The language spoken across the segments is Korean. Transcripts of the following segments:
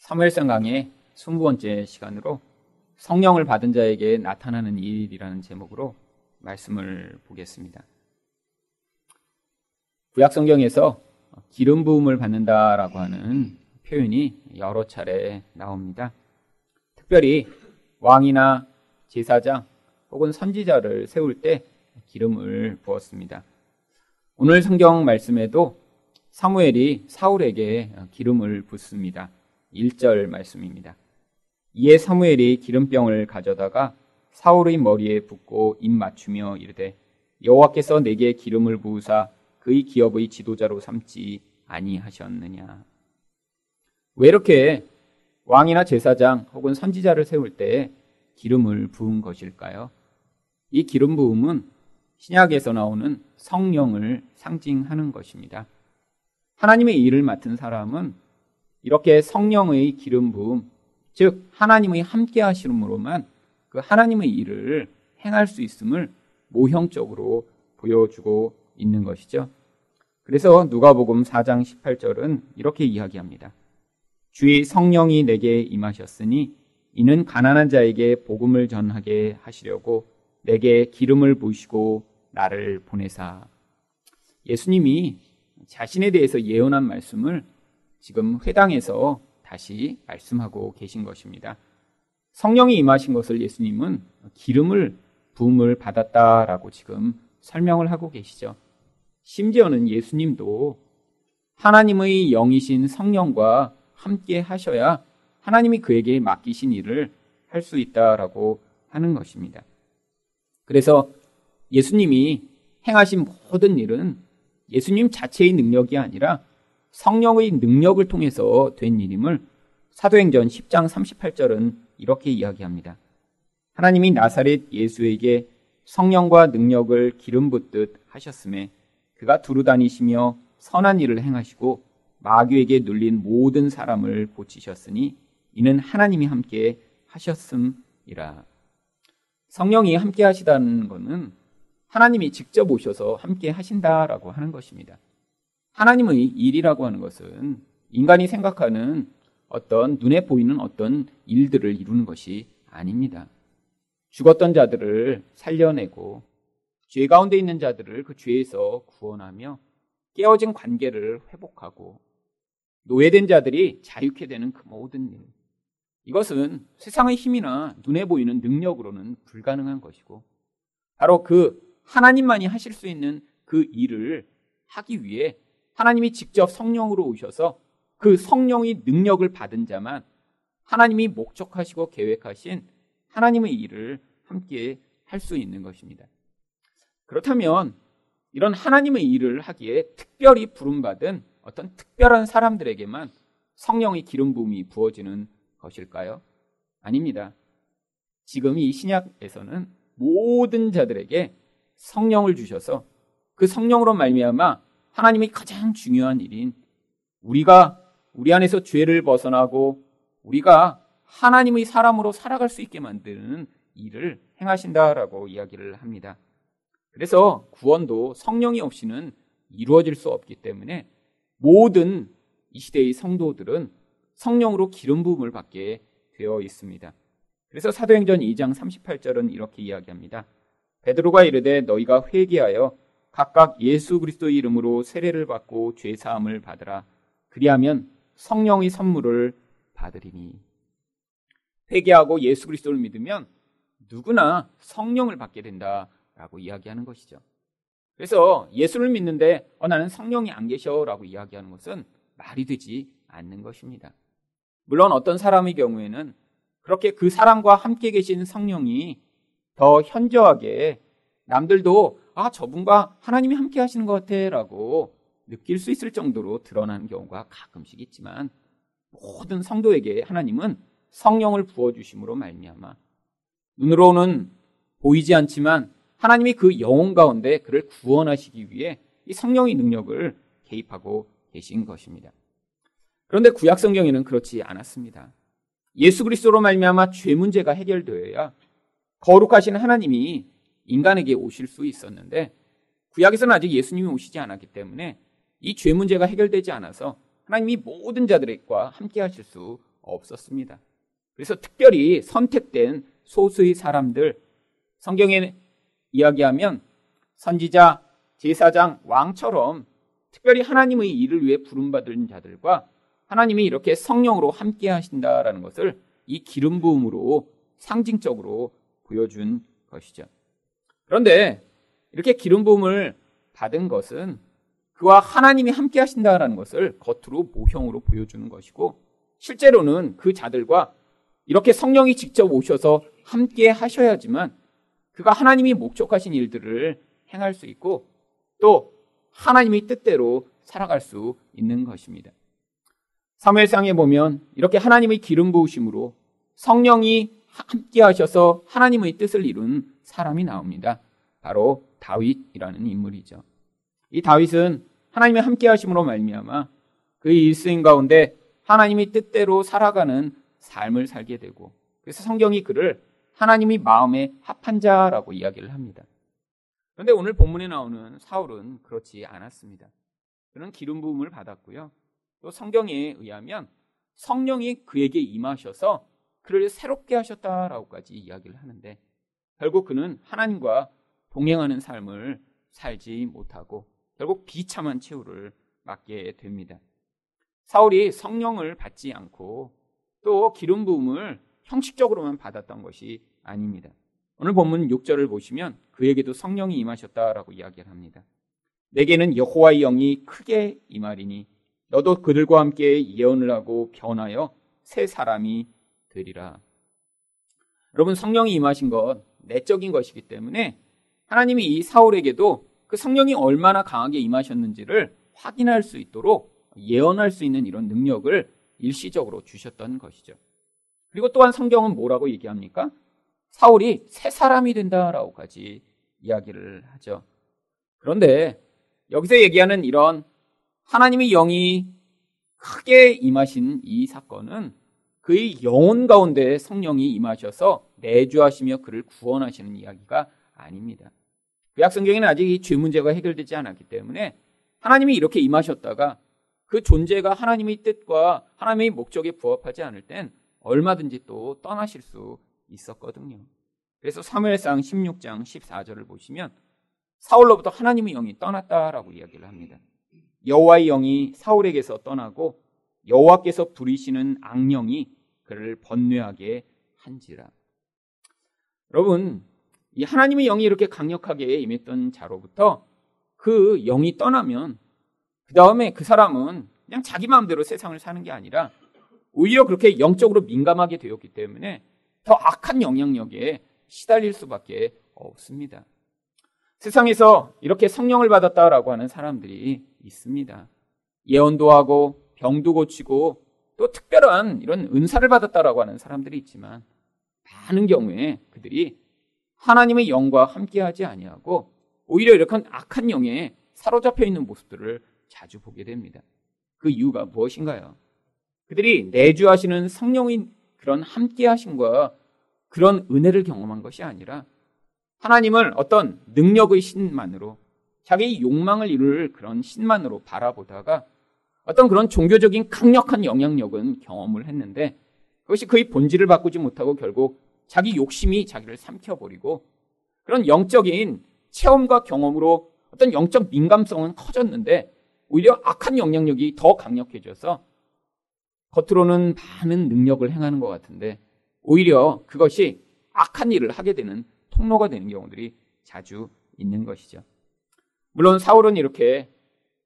사무엘상 강의 20번째 시간으로 성령을 받은 자에게 나타나는 일이라는 제목으로 말씀을 보겠습니다. 구약 성경에서 기름 부음을 받는다라고 하는 표현이 여러 차례 나옵니다. 특별히 왕이나 제사장 혹은 선지자를 세울 때 기름을 부었습니다. 오늘 성경 말씀에도 사무엘이 사울에게 기름을 붓습니다. 1절 말씀입니다. 이에 사무엘이 기름병을 가져다가 사울의 머리에 붓고 입 맞추며 이르되 여호와께서 내게 기름을 부으사 그의 기업의 지도자로 삼지 아니하셨느냐. 왜 이렇게 왕이나 제사장 혹은 선지자를 세울 때 기름을 부은 것일까요? 이 기름 부음은 신약에서 나오는 성령을 상징하는 것입니다. 하나님의 일을 맡은 사람은 이렇게 성령의 기름 부음, 즉 하나님의 함께 하심으로만 그 하나님의 일을 행할 수 있음을 모형적으로 보여주고 있는 것이죠. 그래서 누가복음 4장 18절은 이렇게 이야기합니다. 주의 성령이 내게 임하셨으니 이는 가난한 자에게 복음을 전하게 하시려고 내게 기름을 부으시고 나를 보내사. 예수님이 자신에 대해서 예언한 말씀을 지금 회당에서 다시 말씀하고 계신 것입니다. 성령이 임하신 것을 예수님은 기름을 부음을 받았다라고 지금 설명을 하고 계시죠. 심지어는 예수님도 하나님의 영이신 성령과 함께 하셔야 하나님이 그에게 맡기신 일을 할 수 있다라고 하는 것입니다. 그래서 예수님이 행하신 모든 일은 예수님 자체의 능력이 아니라 성령의 능력을 통해서 된 일임을 사도행전 10장 38절은 이렇게 이야기합니다. 하나님이 나사렛 예수에게 성령과 능력을 기름 붓듯 하셨음에 그가 두루 다니시며 선한 일을 행하시고 마귀에게 눌린 모든 사람을 고치셨으니 이는 하나님이 함께 하셨음이라. 성령이 함께 하시다는 것은 하나님이 직접 오셔서 함께 하신다라고 하는 것입니다. 하나님의 일이라고 하는 것은 인간이 생각하는 어떤 눈에 보이는 어떤 일들을 이루는 것이 아닙니다. 죽었던 자들을 살려내고 죄 가운데 있는 자들을 그 죄에서 구원하며 깨어진 관계를 회복하고 노예된 자들이 자유케 되는 그 모든 일. 이것은 세상의 힘이나 눈에 보이는 능력으로는 불가능한 것이고 바로 그 하나님만이 하실 수 있는 그 일을 하기 위해 하나님이 직접 성령으로 오셔서 그 성령의 능력을 받은 자만 하나님이 목적하시고 계획하신 하나님의 일을 함께 할 수 있는 것입니다. 그렇다면 이런 하나님의 일을 하기에 특별히 부름받은 어떤 특별한 사람들에게만 성령의 기름 부음이 부어지는 것일까요? 아닙니다. 지금 이 신약에서는 모든 자들에게 성령을 주셔서 그 성령으로 말미암아 하나님이 가장 중요한 일인 우리가 우리 안에서 죄를 벗어나고 우리가 하나님의 사람으로 살아갈 수 있게 만드는 일을 행하신다라고 이야기를 합니다. 그래서 구원도 성령이 없이는 이루어질 수 없기 때문에 모든 이 시대의 성도들은 성령으로 기름 부음을 받게 되어 있습니다. 그래서 사도행전 2장 38절은 이렇게 이야기합니다. 베드로가 이르되 너희가 회개하여 각각 예수 그리스도의 이름으로 세례를 받고 죄 사함을 받으라. 그리하면 성령의 선물을 받으리니. 회개하고 예수 그리스도를 믿으면 누구나 성령을 받게 된다라고 이야기하는 것이죠. 그래서 예수를 믿는데 어, 나는 성령이 안 계셔라고 이야기하는 것은 말이 되지 않는 것입니다. 물론 어떤 사람의 경우에는 그렇게 그 사람과 함께 계신 성령이 더 현저하게 남들도 아 저분 과 하나님이 함께 하시는 것 같아라고 느낄 수 있을 정도로 드러나는 경우가 가끔씩 있지만 모든 성도에게 하나님은 성령을 부어 주심으로 말미암아 눈으로는 보이지 않지만 하나님이 그 영혼 가운데 그를 구원하시기 위해 이 성령의 능력을 개입하고 계신 것입니다. 그런데 구약 성경에는 그렇지 않았습니다. 예수 그리스도로 말미암아 죄 문제가 해결되어야 거룩하신 하나님이 인간에게 오실 수 있었는데 구약에서는 아직 예수님이 오시지 않았기 때문에 이 죄 문제가 해결되지 않아서 하나님이 모든 자들과 함께 하실 수 없었습니다. 그래서 특별히 선택된 소수의 사람들, 성경에 이야기하면 선지자, 제사장, 왕처럼 특별히 하나님의 일을 위해 부름받은 자들과 하나님이 이렇게 성령으로 함께 하신다라는 것을 이 기름 부음으로 상징적으로 보여준 것이죠. 그런데 이렇게 기름 부음을 받은 것은 그와 하나님이 함께 하신다라는 것을 겉으로 모형으로 보여주는 것이고 실제로는 그 자들과 이렇게 성령이 직접 오셔서 함께 하셔야지만 그가 하나님이 목적하신 일들을 행할 수 있고 또 하나님의 뜻대로 살아갈 수 있는 것입니다. 사무엘상에 보면 이렇게 하나님의 기름 부으심으로 성령이 함께 하셔서 하나님의 뜻을 이룬 사람이 나옵니다. 바로 다윗이라는 인물이죠. 이 다윗은 하나님의 함께 하심으로 말미암아 그의 일생 가운데 하나님의 뜻대로 살아가는 삶을 살게 되고 그래서 성경이 그를 하나님이 마음에 합한 자라고 이야기를 합니다. 그런데 오늘 본문에 나오는 사울은 그렇지 않았습니다. 그는 기름 부음을 받았고요. 또 성경에 의하면 성령이 그에게 임하셔서 그를 새롭게 하셨다라고까지 이야기를 하는데 결국 그는 하나님과 동행하는 삶을 살지 못하고 결국 비참한 최후를 맞게 됩니다. 사울이 성령을 받지 않고 또 기름 부음을 형식적으로만 받았던 것이 아닙니다. 오늘 본문 6절을 보시면 그에게도 성령이 임하셨다라고 이야기를 합니다. 내게는 여호와의 영이 크게 임하리니 너도 그들과 함께 예언을 하고 변하여 새 사람이 되리라. 여러분 성령이 임하신 것 내적인 것이기 때문에 하나님이 이 사울에게도 그 성령이 얼마나 강하게 임하셨는지를 확인할 수 있도록 예언할 수 있는 이런 능력을 일시적으로 주셨던 것이죠. 그리고 또한 성경은 뭐라고 얘기합니까? 사울이 새 사람이 된다라고까지 이야기를 하죠. 그런데 여기서 얘기하는 이런 하나님의 영이 크게 임하신 이 사건은 그의 영혼 가운데 성령이 임하셔서 내주하시며 그를 구원하시는 이야기가 아닙니다. 구약 성경에는 아직 이 죄 문제가 해결되지 않았기 때문에 하나님이 이렇게 임하셨다가 그 존재가 하나님의 뜻과 하나님의 목적에 부합하지 않을 땐 얼마든지 또 떠나실 수 있었거든요. 그래서 사무엘상 16장 14절을 보시면 사울로부터 하나님의 영이 떠났다라고 이야기를 합니다. 여호와의 영이 사울에게서 떠나고 여호와께서 부리시는 악령이 그를 번뇌하게 한지라. 여러분, 이 하나님의 영이 이렇게 강력하게 임했던 자로부터 그 영이 떠나면 그 다음에 그 사람은 그냥 자기 마음대로 세상을 사는 게 아니라 오히려 그렇게 영적으로 민감하게 되었기 때문에 더 악한 영향력에 시달릴 수밖에 없습니다. 세상에서 이렇게 성령을 받았다라고 하는 사람들이 있습니다. 예언도 하고 병도 고치고 또 특별한 이런 은사를 받았다라고 하는 사람들이 있지만 많은 경우에 그들이 하나님의 영과 함께하지 아니하고 오히려 이렇게 악한 영에 사로잡혀 있는 모습들을 자주 보게 됩니다. 그 이유가 무엇인가요? 그들이 내주하시는 성령의 그런 함께하심과 그런 은혜를 경험한 것이 아니라 하나님을 어떤 능력의 신만으로 자기 욕망을 이룰 그런 신만으로 바라보다가 어떤 그런 종교적인 강력한 영향력은 경험을 했는데 그것이 그의 본질을 바꾸지 못하고 결국 자기 욕심이 자기를 삼켜버리고 그런 영적인 체험과 경험으로 어떤 영적 민감성은 커졌는데 오히려 악한 영향력이 더 강력해져서 겉으로는 많은 능력을 행하는 것 같은데 오히려 그것이 악한 일을 하게 되는 통로가 되는 경우들이 자주 있는 것이죠. 물론 사울은 이렇게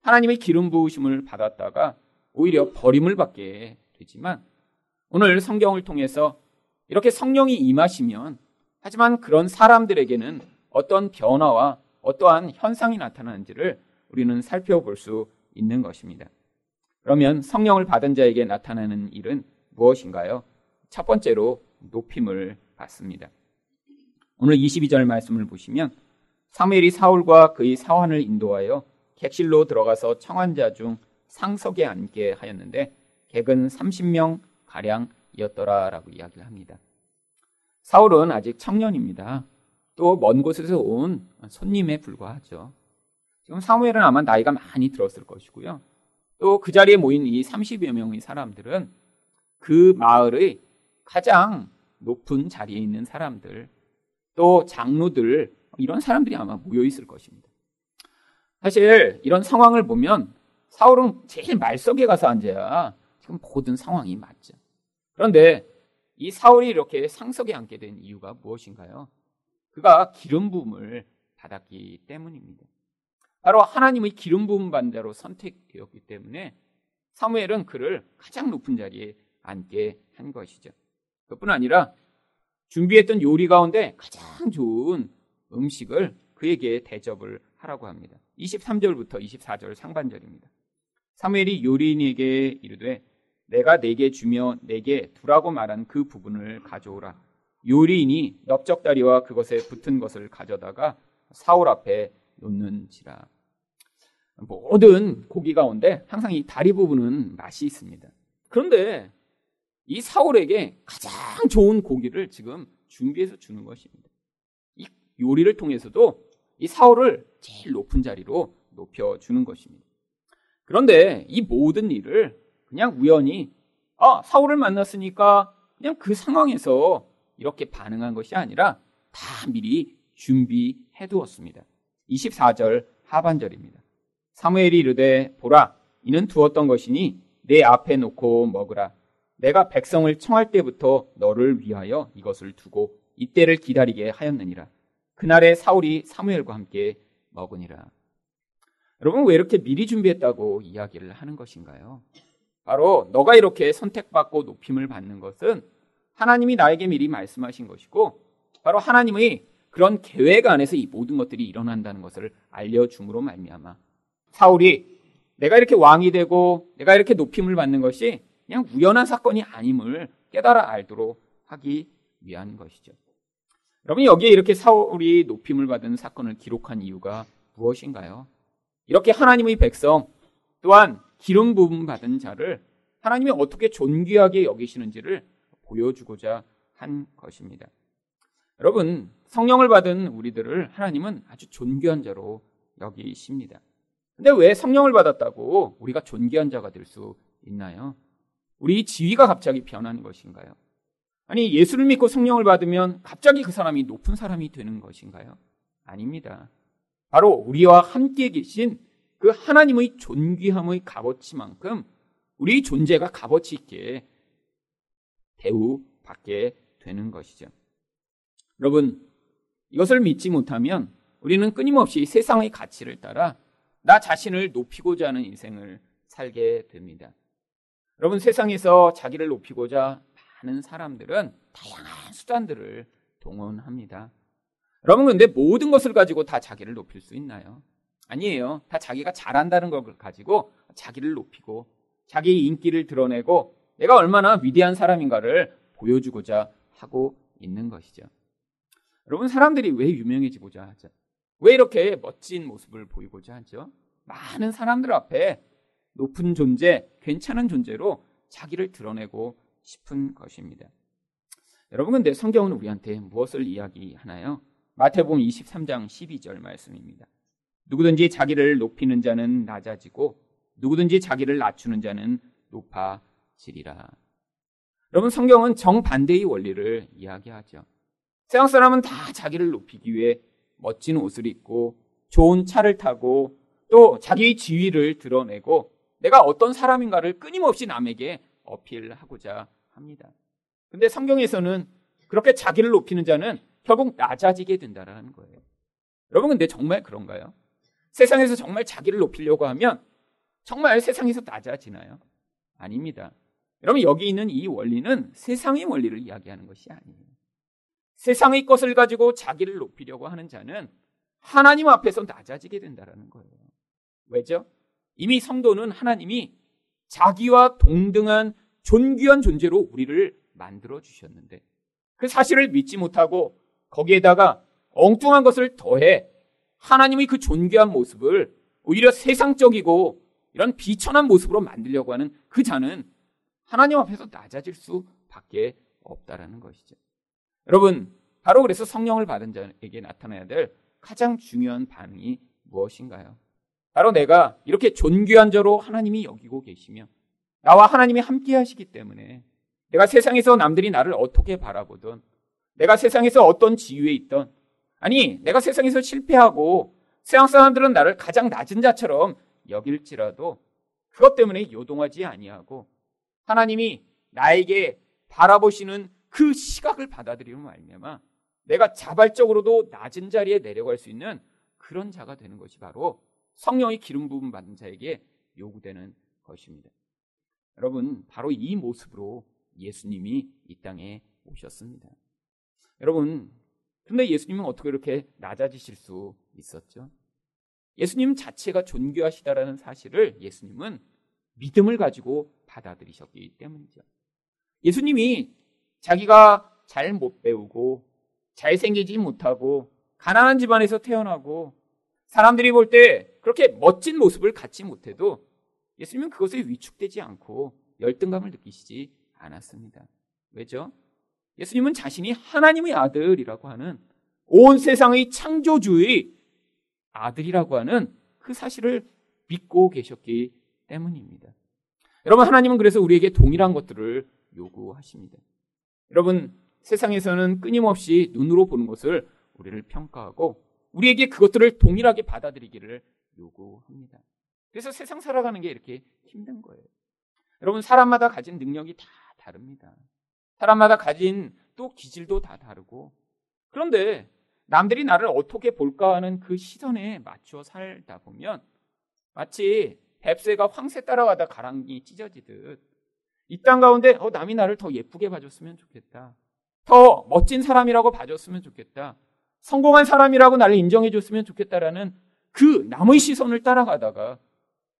하나님의 기름 부으심을 받았다가 오히려 버림을 받게 되지만 오늘 성경을 통해서 이렇게 성령이 임하시면 하지만 그런 사람들에게는 어떤 변화와 어떠한 현상이 나타나는지를 우리는 살펴볼 수 있는 것입니다. 그러면 성령을 받은 자에게 나타나는 일은 무엇인가요? 첫 번째로 높임을 받습니다. 오늘 22절 말씀을 보시면 사무엘이 사울과 그의 사환을 인도하여 객실로 들어가서 청환자 중 상석에 앉게 하였는데 객은 30명 가량이었더라라고 이야기를 합니다. 사울은 아직 청년입니다. 또 먼 곳에서 온 손님에 불과하죠. 지금 사무엘은 아마 나이가 많이 들었을 것이고요. 또 그 자리에 모인 이 30여 명의 사람들은 그 마을의 가장 높은 자리에 있는 사람들, 또 장로들, 이런 사람들이 아마 모여 있을 것입니다. 사실 이런 상황을 보면 사울은 제일 말석에 가서 앉아야 지금 모든 상황이 맞죠. 그런데 이 사울이 이렇게 상석에 앉게 된 이유가 무엇인가요? 그가 기름 부음을 받았기 때문입니다. 바로 하나님의 기름 부음 반대로 선택되었기 때문에 사무엘은 그를 가장 높은 자리에 앉게 한 것이죠. 그뿐 아니라 준비했던 요리 가운데 가장 좋은 음식을 그에게 대접을 하라고 합니다. 23절부터 24절 상반절입니다. 사무엘이 요리인에게 이르되 내가 내게 주며 내게 두라고 말한 그 부분을 가져오라. 요리인이 넓적다리와 그것에 붙은 것을 가져다가 사울 앞에 놓는지라. 모든 고기 가운데 항상 이 다리 부분은 맛이 있습니다. 그런데 이 사울에게 가장 좋은 고기를 지금 준비해서 주는 것입니다. 이 요리를 통해서도 이 사울을 제일 높은 자리로 높여주는 것입니다. 그런데 이 모든 일을 그냥 우연히 아 사울을 만났으니까 그냥 그 상황에서 이렇게 반응한 것이 아니라 다 미리 준비해 두었습니다. 24절 하반절입니다. 사무엘이 이르되 보라 이는 두었던 것이니 내 앞에 놓고 먹으라 내가 백성을 청할 때부터 너를 위하여 이것을 두고 이때를 기다리게 하였느니라 그날에 사울이 사무엘과 함께 먹으니라 여러분 왜 이렇게 미리 준비했다고 이야기를 하는 것인가요? 바로 너가 이렇게 선택받고 높임을 받는 것은 하나님이 나에게 미리 말씀하신 것이고 바로 하나님의 그런 계획 안에서 이 모든 것들이 일어난다는 것을 알려줌으로 말미암아 사울이 내가 이렇게 왕이 되고 내가 이렇게 높임을 받는 것이 그냥 우연한 사건이 아님을 깨달아 알도록 하기 위한 것이죠. 여러분 여기에 이렇게 사울이 높임을 받은 사건을 기록한 이유가 무엇인가요? 이렇게 하나님의 백성 또한 기름 부음 받은 자를 하나님이 어떻게 존귀하게 여기시는지를 보여주고자 한 것입니다. 여러분, 성령을 받은 우리들을 하나님은 아주 존귀한 자로 여기십니다. 근데 왜 성령을 받았다고 우리가 존귀한 자가 될 수 있나요? 우리 지위가 갑자기 변하는 것인가요? 아니, 예수를 믿고 성령을 받으면 갑자기 그 사람이 높은 사람이 되는 것인가요? 아닙니다. 바로 우리와 함께 계신 그 하나님의 존귀함의 값어치만큼 우리 존재가 값어치 있게 대우받게 되는 것이죠. 여러분, 이것을 믿지 못하면 우리는 끊임없이 세상의 가치를 따라 나 자신을 높이고자 하는 인생을 살게 됩니다. 여러분, 세상에서 자기를 높이고자 많은 사람들은 다양한 수단들을 동원합니다. 여러분, 근데 모든 것을 가지고 다 자기를 높일 수 있나요? 아니에요. 다 자기가 잘한다는 걸 가지고 자기를 높이고 자기의 인기를 드러내고 내가 얼마나 위대한 사람인가를 보여주고자 하고 있는 것이죠. 여러분, 사람들이 왜 유명해지고자 하죠? 왜 이렇게 멋진 모습을 보이고자 하죠? 많은 사람들 앞에 높은 존재, 괜찮은 존재로 자기를 드러내고 싶은 것입니다. 여러분, 근데 성경은 우리한테 무엇을 이야기하나요? 마태복음 23장 12절 말씀입니다. 누구든지 자기를 높이는 자는 낮아지고 누구든지 자기를 낮추는 자는 높아지리라. 여러분 성경은 정반대의 원리를 이야기하죠. 세상 사람은 다 자기를 높이기 위해 멋진 옷을 입고 좋은 차를 타고 또 자기의 지위를 드러내고 내가 어떤 사람인가를 끊임없이 남에게 어필하고자 합니다. 근데 성경에서는 그렇게 자기를 높이는 자는 결국 낮아지게 된다는 거예요. 여러분 근데 정말 그런가요? 세상에서 정말 자기를 높이려고 하면 정말 세상에서 낮아지나요? 아닙니다. 여러분 여기 있는 이 원리는 세상의 원리를 이야기하는 것이 아니에요. 세상의 것을 가지고 자기를 높이려고 하는 자는 하나님 앞에서 낮아지게 된다는 거예요. 왜죠? 이미 성도는 하나님이 자기와 동등한 존귀한 존재로 우리를 만들어 주셨는데 그 사실을 믿지 못하고 거기에다가 엉뚱한 것을 더해 하나님의 그 존귀한 모습을 오히려 세상적이고 이런 비천한 모습으로 만들려고 하는 그 자는 하나님 앞에서 낮아질 수밖에 없다라는 것이죠. 여러분, 바로 그래서 성령을 받은 자에게 나타나야 될 가장 중요한 반응이 무엇인가요? 바로 내가 이렇게 존귀한 자로 하나님이 여기고 계시며 나와 하나님이 함께 하시기 때문에 내가 세상에서 남들이 나를 어떻게 바라보든, 내가 세상에서 어떤 지위에 있던, 아니, 내가 세상에서 실패하고 세상 사람들은 나를 가장 낮은 자처럼 여길지라도 그것 때문에 요동하지 아니하고 하나님이 나에게 바라보시는 그 시각을 받아들이는 말미암아 내가 자발적으로도 낮은 자리에 내려갈 수 있는 그런 자가 되는 것이 바로 성령의 기름 부음 받은 자에게 요구되는 것입니다. 여러분, 바로 이 모습으로 예수님이 이 땅에 오셨습니다. 여러분, 근데 예수님은 어떻게 이렇게 낮아지실 수 있었죠? 예수님 자체가 존귀하시다라는 사실을 예수님은 믿음을 가지고 받아들이셨기 때문이죠. 예수님이 자기가 잘 못 배우고 잘생기지 못하고 가난한 집안에서 태어나고 사람들이 볼 때 그렇게 멋진 모습을 갖지 못해도 예수님은 그것에 위축되지 않고 열등감을 느끼시지 않았습니다. 왜죠? 예수님은 자신이 하나님의 아들이라고 하는 온 세상의 창조주의 아들이라고 하는 그 사실을 믿고 계셨기 때문입니다. 여러분, 하나님은 그래서 우리에게 동일한 것들을 요구하십니다. 여러분, 세상에서는 끊임없이 눈으로 보는 것을 우리를 평가하고 우리에게 그것들을 동일하게 받아들이기를 요구합니다. 그래서 세상 살아가는 게 이렇게 힘든 거예요. 여러분, 사람마다 가진 능력이 다 다릅니다. 사람마다 가진 또 기질도 다 다르고 그런데 남들이 나를 어떻게 볼까 하는 그 시선에 맞춰 살다 보면 마치 뱁새가 황새 따라가다 가랑이 찢어지듯 이 땅 가운데 어, 남이 나를 더 예쁘게 봐줬으면 좋겠다. 더 멋진 사람이라고 봐줬으면 좋겠다. 성공한 사람이라고 나를 인정해줬으면 좋겠다라는 그 남의 시선을 따라가다가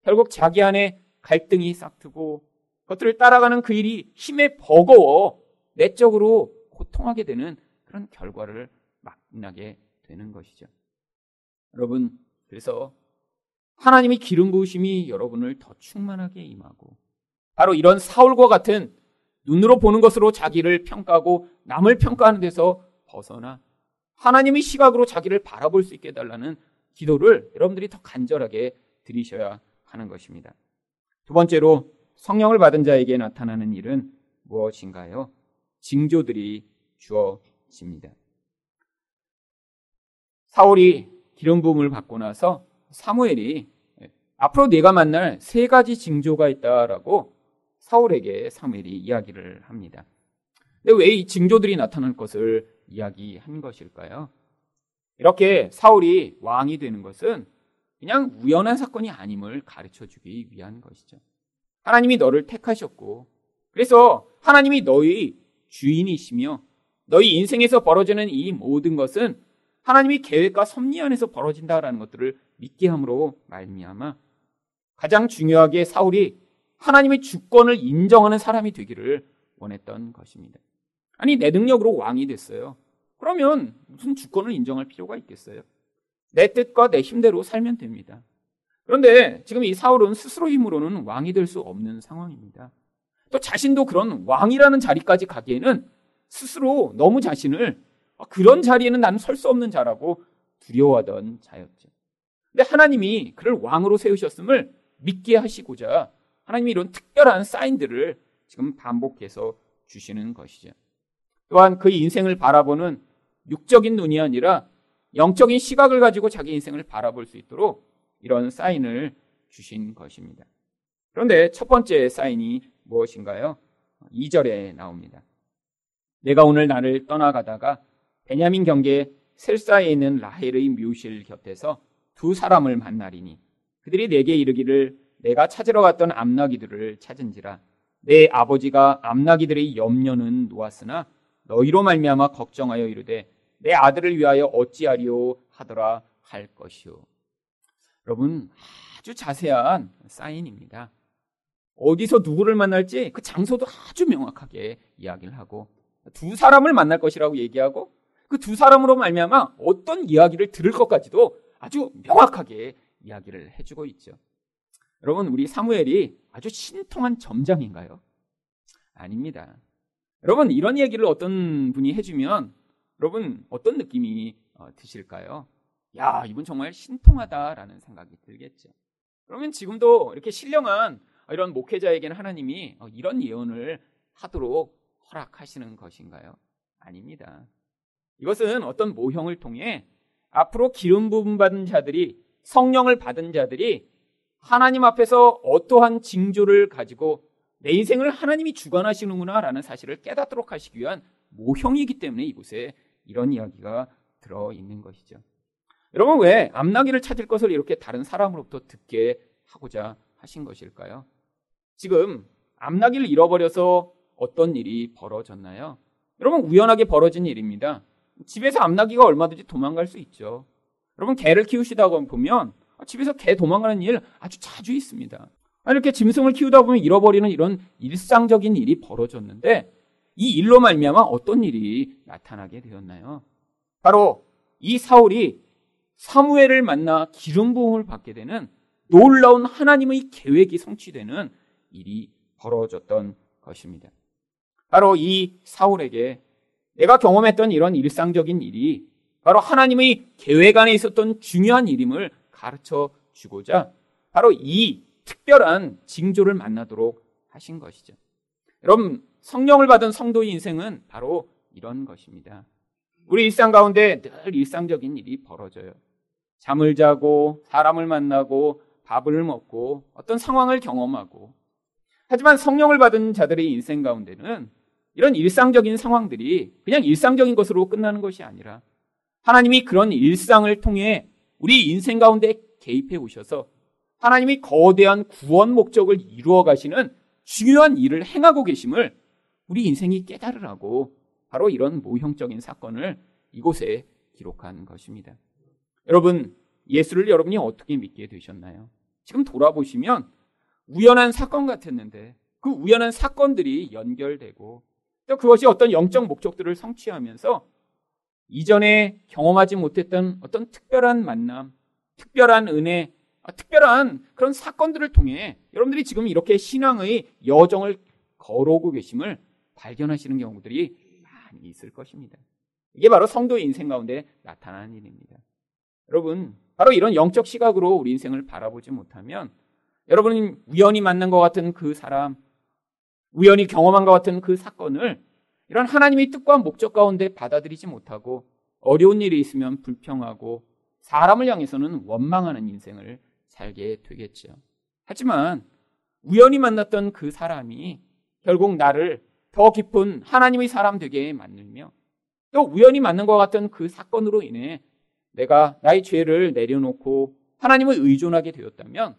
결국 자기 안에 갈등이 싹트고 그것들을 따라가는 그 일이 힘에 버거워 내적으로 고통하게 되는 그런 결과를 만나게 되는 것이죠. 여러분, 그래서 하나님의 기름 부으심이 여러분을 더 충만하게 임하고 바로 이런 사울과 같은 눈으로 보는 것으로 자기를 평가하고 남을 평가하는 데서 벗어나 하나님의 시각으로 자기를 바라볼 수 있게 해달라는 기도를 여러분들이 더 간절하게 드리셔야 하는 것입니다. 두 번째로 성령을 받은 자에게 나타나는 일은 무엇인가요? 징조들이 주어집니다. 사울이 기름 부음을 받고 나서 사무엘이 앞으로 내가 만날 세 가지 징조가 있다라고 사울에게 사무엘이 이야기를 합니다. 근데 왜 이 징조들이 나타날 것을 이야기한 것일까요? 이렇게 사울이 왕이 되는 것은 그냥 우연한 사건이 아님을 가르쳐 주기 위한 것이죠. 하나님이 너를 택하셨고, 그래서 하나님이 너희 주인이시며, 너희 인생에서 벌어지는 이 모든 것은 하나님이 계획과 섭리 안에서 벌어진다라는 것들을 믿게 함으로 말미암아 가장 중요하게 사울이 하나님의 주권을 인정하는 사람이 되기를 원했던 것입니다. 아니 내 능력으로 왕이 됐어요. 그러면 무슨 주권을 인정할 필요가 있겠어요? 내 뜻과 내 힘대로 살면 됩니다. 그런데 지금 이 사울은 스스로 힘으로는 왕이 될 수 없는 상황입니다. 또 자신도 그런 왕이라는 자리까지 가기에는 스스로 너무 자신을 아, 그런 자리에는 나는 설 수 없는 자라고 두려워하던 자였죠. 근데 하나님이 그를 왕으로 세우셨음을 믿게 하시고자 하나님이 이런 특별한 사인들을 지금 반복해서 주시는 것이죠. 또한 그 인생을 바라보는 육적인 눈이 아니라 영적인 시각을 가지고 자기 인생을 바라볼 수 있도록 이런 사인을 주신 것입니다. 그런데 첫 번째 사인이 무엇인가요? 2절에 나옵니다. 내가 오늘 나를 떠나가다가 베냐민 경계 셀사에 있는 라헬의 묘실 곁에서 두 사람을 만나리니 그들이 내게 이르기를 내가 찾으러 갔던 암나기들을 찾은지라 내 아버지가 암나기들의 염려는 놓았으나 너희로 말미암아 걱정하여 이르되 내 아들을 위하여 어찌하리오 하더라 할 것이요. 여러분 아주 자세한 사인입니다. 어디서 누구를 만날지 그 장소도 아주 명확하게 이야기를 하고 두 사람을 만날 것이라고 얘기하고 그 두 사람으로 말미암아 어떤 이야기를 들을 것까지도 아주 명확하게 이야기를 해주고 있죠. 여러분 우리 사무엘이 아주 신통한 점장인가요? 아닙니다. 여러분 이런 얘기를 어떤 분이 해주면 여러분 어떤 느낌이 어, 드실까요? 야 이분 정말 신통하다라는 생각이 들겠죠. 그러면 지금도 이렇게 신령한 이런 목회자에게는 하나님이 어, 이런 예언을 하도록 허락하시는 것인가요? 아닙니다. 이것은 어떤 모형을 통해 앞으로 기름 부분 받은 자들이 성령을 받은 자들이 하나님 앞에서 어떠한 징조를 가지고 내 인생을 하나님이 주관하시는구나라는 사실을 깨닫도록 하시기 위한 모형이기 때문에 이곳에 이런 이야기가 들어 있는 것이죠. 여러분 왜 암나기를 찾을 것을 이렇게 다른 사람으로부터 듣게 하고자 하신 것일까요? 지금 암나기를 잃어버려서 어떤 일이 벌어졌나요? 여러분 우연하게 벌어진 일입니다. 집에서 암나기가 얼마든지 도망갈 수 있죠. 여러분 개를 키우시다가 보면 집에서 개 도망가는 일 아주 자주 있습니다. 이렇게 짐승을 키우다 보면 잃어버리는 이런 일상적인 일이 벌어졌는데 이 일로 말미암아 어떤 일이 나타나게 되었나요? 바로 이 사울이 사무엘을 만나 기름 부음을 받게 되는 놀라운 하나님의 계획이 성취되는 일이 벌어졌던 것입니다. 바로 이 사울에게 내가 경험했던 이런 일상적인 일이 바로 하나님의 계획 안에 있었던 중요한 일임을 가르쳐 주고자 바로 이 특별한 징조를 만나도록 하신 것이죠. 여러분, 성령을 받은 성도의 인생은 바로 이런 것입니다. 우리 일상 가운데 늘 일상적인 일이 벌어져요. 잠을 자고, 사람을 만나고, 밥을 먹고, 어떤 상황을 경험하고. 하지만 성령을 받은 자들의 인생 가운데는 이런 일상적인 상황들이 그냥 일상적인 것으로 끝나는 것이 아니라 하나님이 그런 일상을 통해 우리 인생 가운데 개입해 오셔서 하나님이 거대한 구원 목적을 이루어 가시는 중요한 일을 행하고 계심을 우리 인생이 깨달으라고 바로 이런 모형적인 사건을 이곳에 기록한 것입니다. 여러분, 예수를 여러분이 어떻게 믿게 되셨나요? 지금 돌아보시면 우연한 사건 같았는데 그 우연한 사건들이 연결되고 또 그것이 어떤 영적 목적들을 성취하면서 이전에 경험하지 못했던 어떤 특별한 만남, 특별한 은혜, 아, 특별한 그런 사건들을 통해 여러분들이 지금 이렇게 신앙의 여정을 걸어오고 계심을 발견하시는 경우들이 많이 있을 것입니다. 이게 바로 성도의 인생 가운데 나타나는 일입니다. 여러분, 바로 이런 영적 시각으로 우리 인생을 바라보지 못하면 여러분이 우연히 만난 것 같은 그 사람, 우연히 경험한 것 같은 그 사건을 이런 하나님의 뜻과 목적 가운데 받아들이지 못하고 어려운 일이 있으면 불평하고 사람을 향해서는 원망하는 인생을 살게 되겠죠. 하지만 우연히 만났던 그 사람이 결국 나를 더 깊은 하나님의 사람 되게 만들며 또 우연히 만난 것 같은 그 사건으로 인해 내가 나의 죄를 내려놓고 하나님을 의존하게 되었다면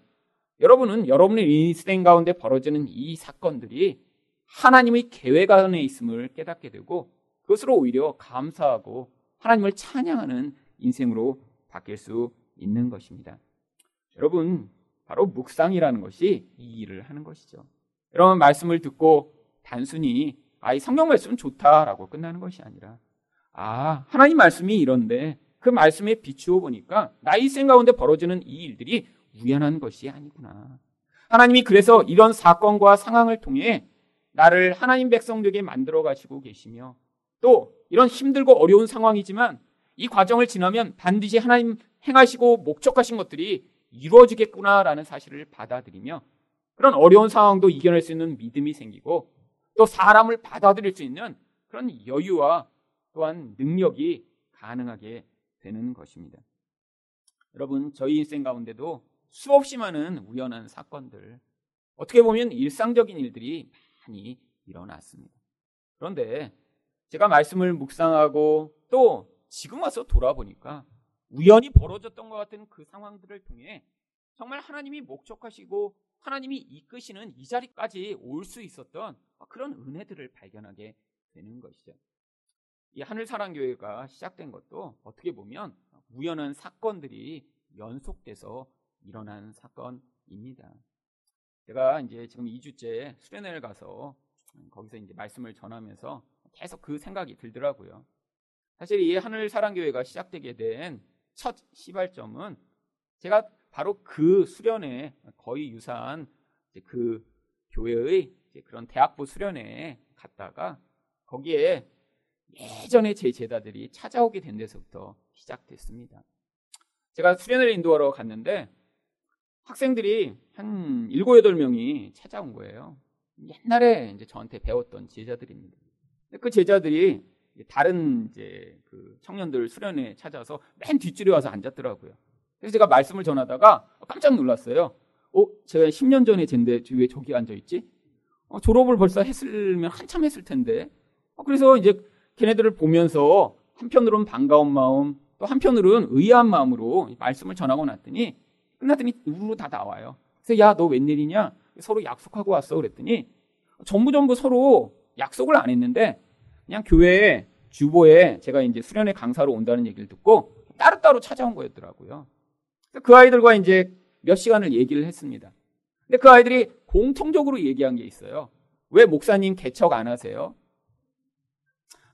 여러분은 여러분의 인생 가운데 벌어지는 이 사건들이 하나님의 계획 안에 있음을 깨닫게 되고 그것으로 오히려 감사하고 하나님을 찬양하는 인생으로 바뀔 수 있는 것입니다. 여러분, 바로 묵상이라는 것이 이 일을 하는 것이죠. 여러분 말씀을 듣고 단순히 아, 이 성경 말씀은 좋다라고 끝나는 것이 아니라 아, 하나님 말씀이 이런데 그 말씀에 비추어 보니까 나의 인생 가운데 벌어지는 이 일들이 우연한 것이 아니구나. 하나님이 그래서 이런 사건과 상황을 통해 나를 하나님 백성 되게 만들어 가시고 계시며 또 이런 힘들고 어려운 상황이지만 이 과정을 지나면 반드시 하나님 행하시고 목적하신 것들이 이루어지겠구나라는 사실을 받아들이며 그런 어려운 상황도 이겨낼 수 있는 믿음이 생기고 또 사람을 받아들일 수 있는 그런 여유와 또한 능력이 가능하게 되는 것입니다. 여러분, 저희 인생 가운데도 수없이 많은 우연한 사건들, 어떻게 보면 일상적인 일들이 많이 일어났습니다. 그런데 제가 말씀을 묵상하고 또 지금 와서 돌아보니까 우연히 벌어졌던 것 같은 그 상황들을 통해 정말 하나님이 목적하시고 하나님이 이끄시는 이 자리까지 올 수 있었던 그런 은혜들을 발견하게 되는 것이죠. 이 하늘사랑교회가 시작된 것도 어떻게 보면 우연한 사건들이 연속돼서 일어난 사건입니다. 제가 이제 지금 2주째 수련회를 가서 거기서 이제 말씀을 전하면서 계속 그 생각이 들더라고요. 사실 이 하늘사랑교회가 시작되게 된 첫 시발점은 제가 바로 그 수련회 거의 유사한 그 교회의 그런 대학부 수련회에 갔다가 거기에 예전에 제 제자들이 찾아오게 된 데서부터 시작됐습니다. 제가 수련회를 인도하러 갔는데 학생들이 한 7, 8명이 찾아온 거예요. 옛날에 이제 저한테 배웠던 제자들입니다. 그 제자들이 다른 이제 그 청년들 수련회 찾아서 맨 뒷줄에 와서 앉았더라고요. 그래서 제가 말씀을 전하다가 깜짝 놀랐어요. 어, 제가 10년 전에 젠데 왜 저기 앉아 있지? 어, 졸업을 벌써 했으면 한참 했을 텐데. 어, 그래서 이제 걔네들을 보면서 한편으로는 반가운 마음, 또 한편으로는 의아한 마음으로 말씀을 전하고 났더니 끝났더니 우르르 다 나와요. 그래서 야, 너 웬일이냐? 서로 약속하고 왔어. 그랬더니 전부 전부 서로 약속을 안 했는데 그냥 교회에 주보에 제가 이제 수련회 강사로 온다는 얘기를 듣고 따로따로 찾아온 거였더라고요. 그 아이들과 이제 몇 시간을 얘기를 했습니다. 근데 그 아이들이 공통적으로 얘기한 게 있어요. 왜 목사님 개척 안 하세요?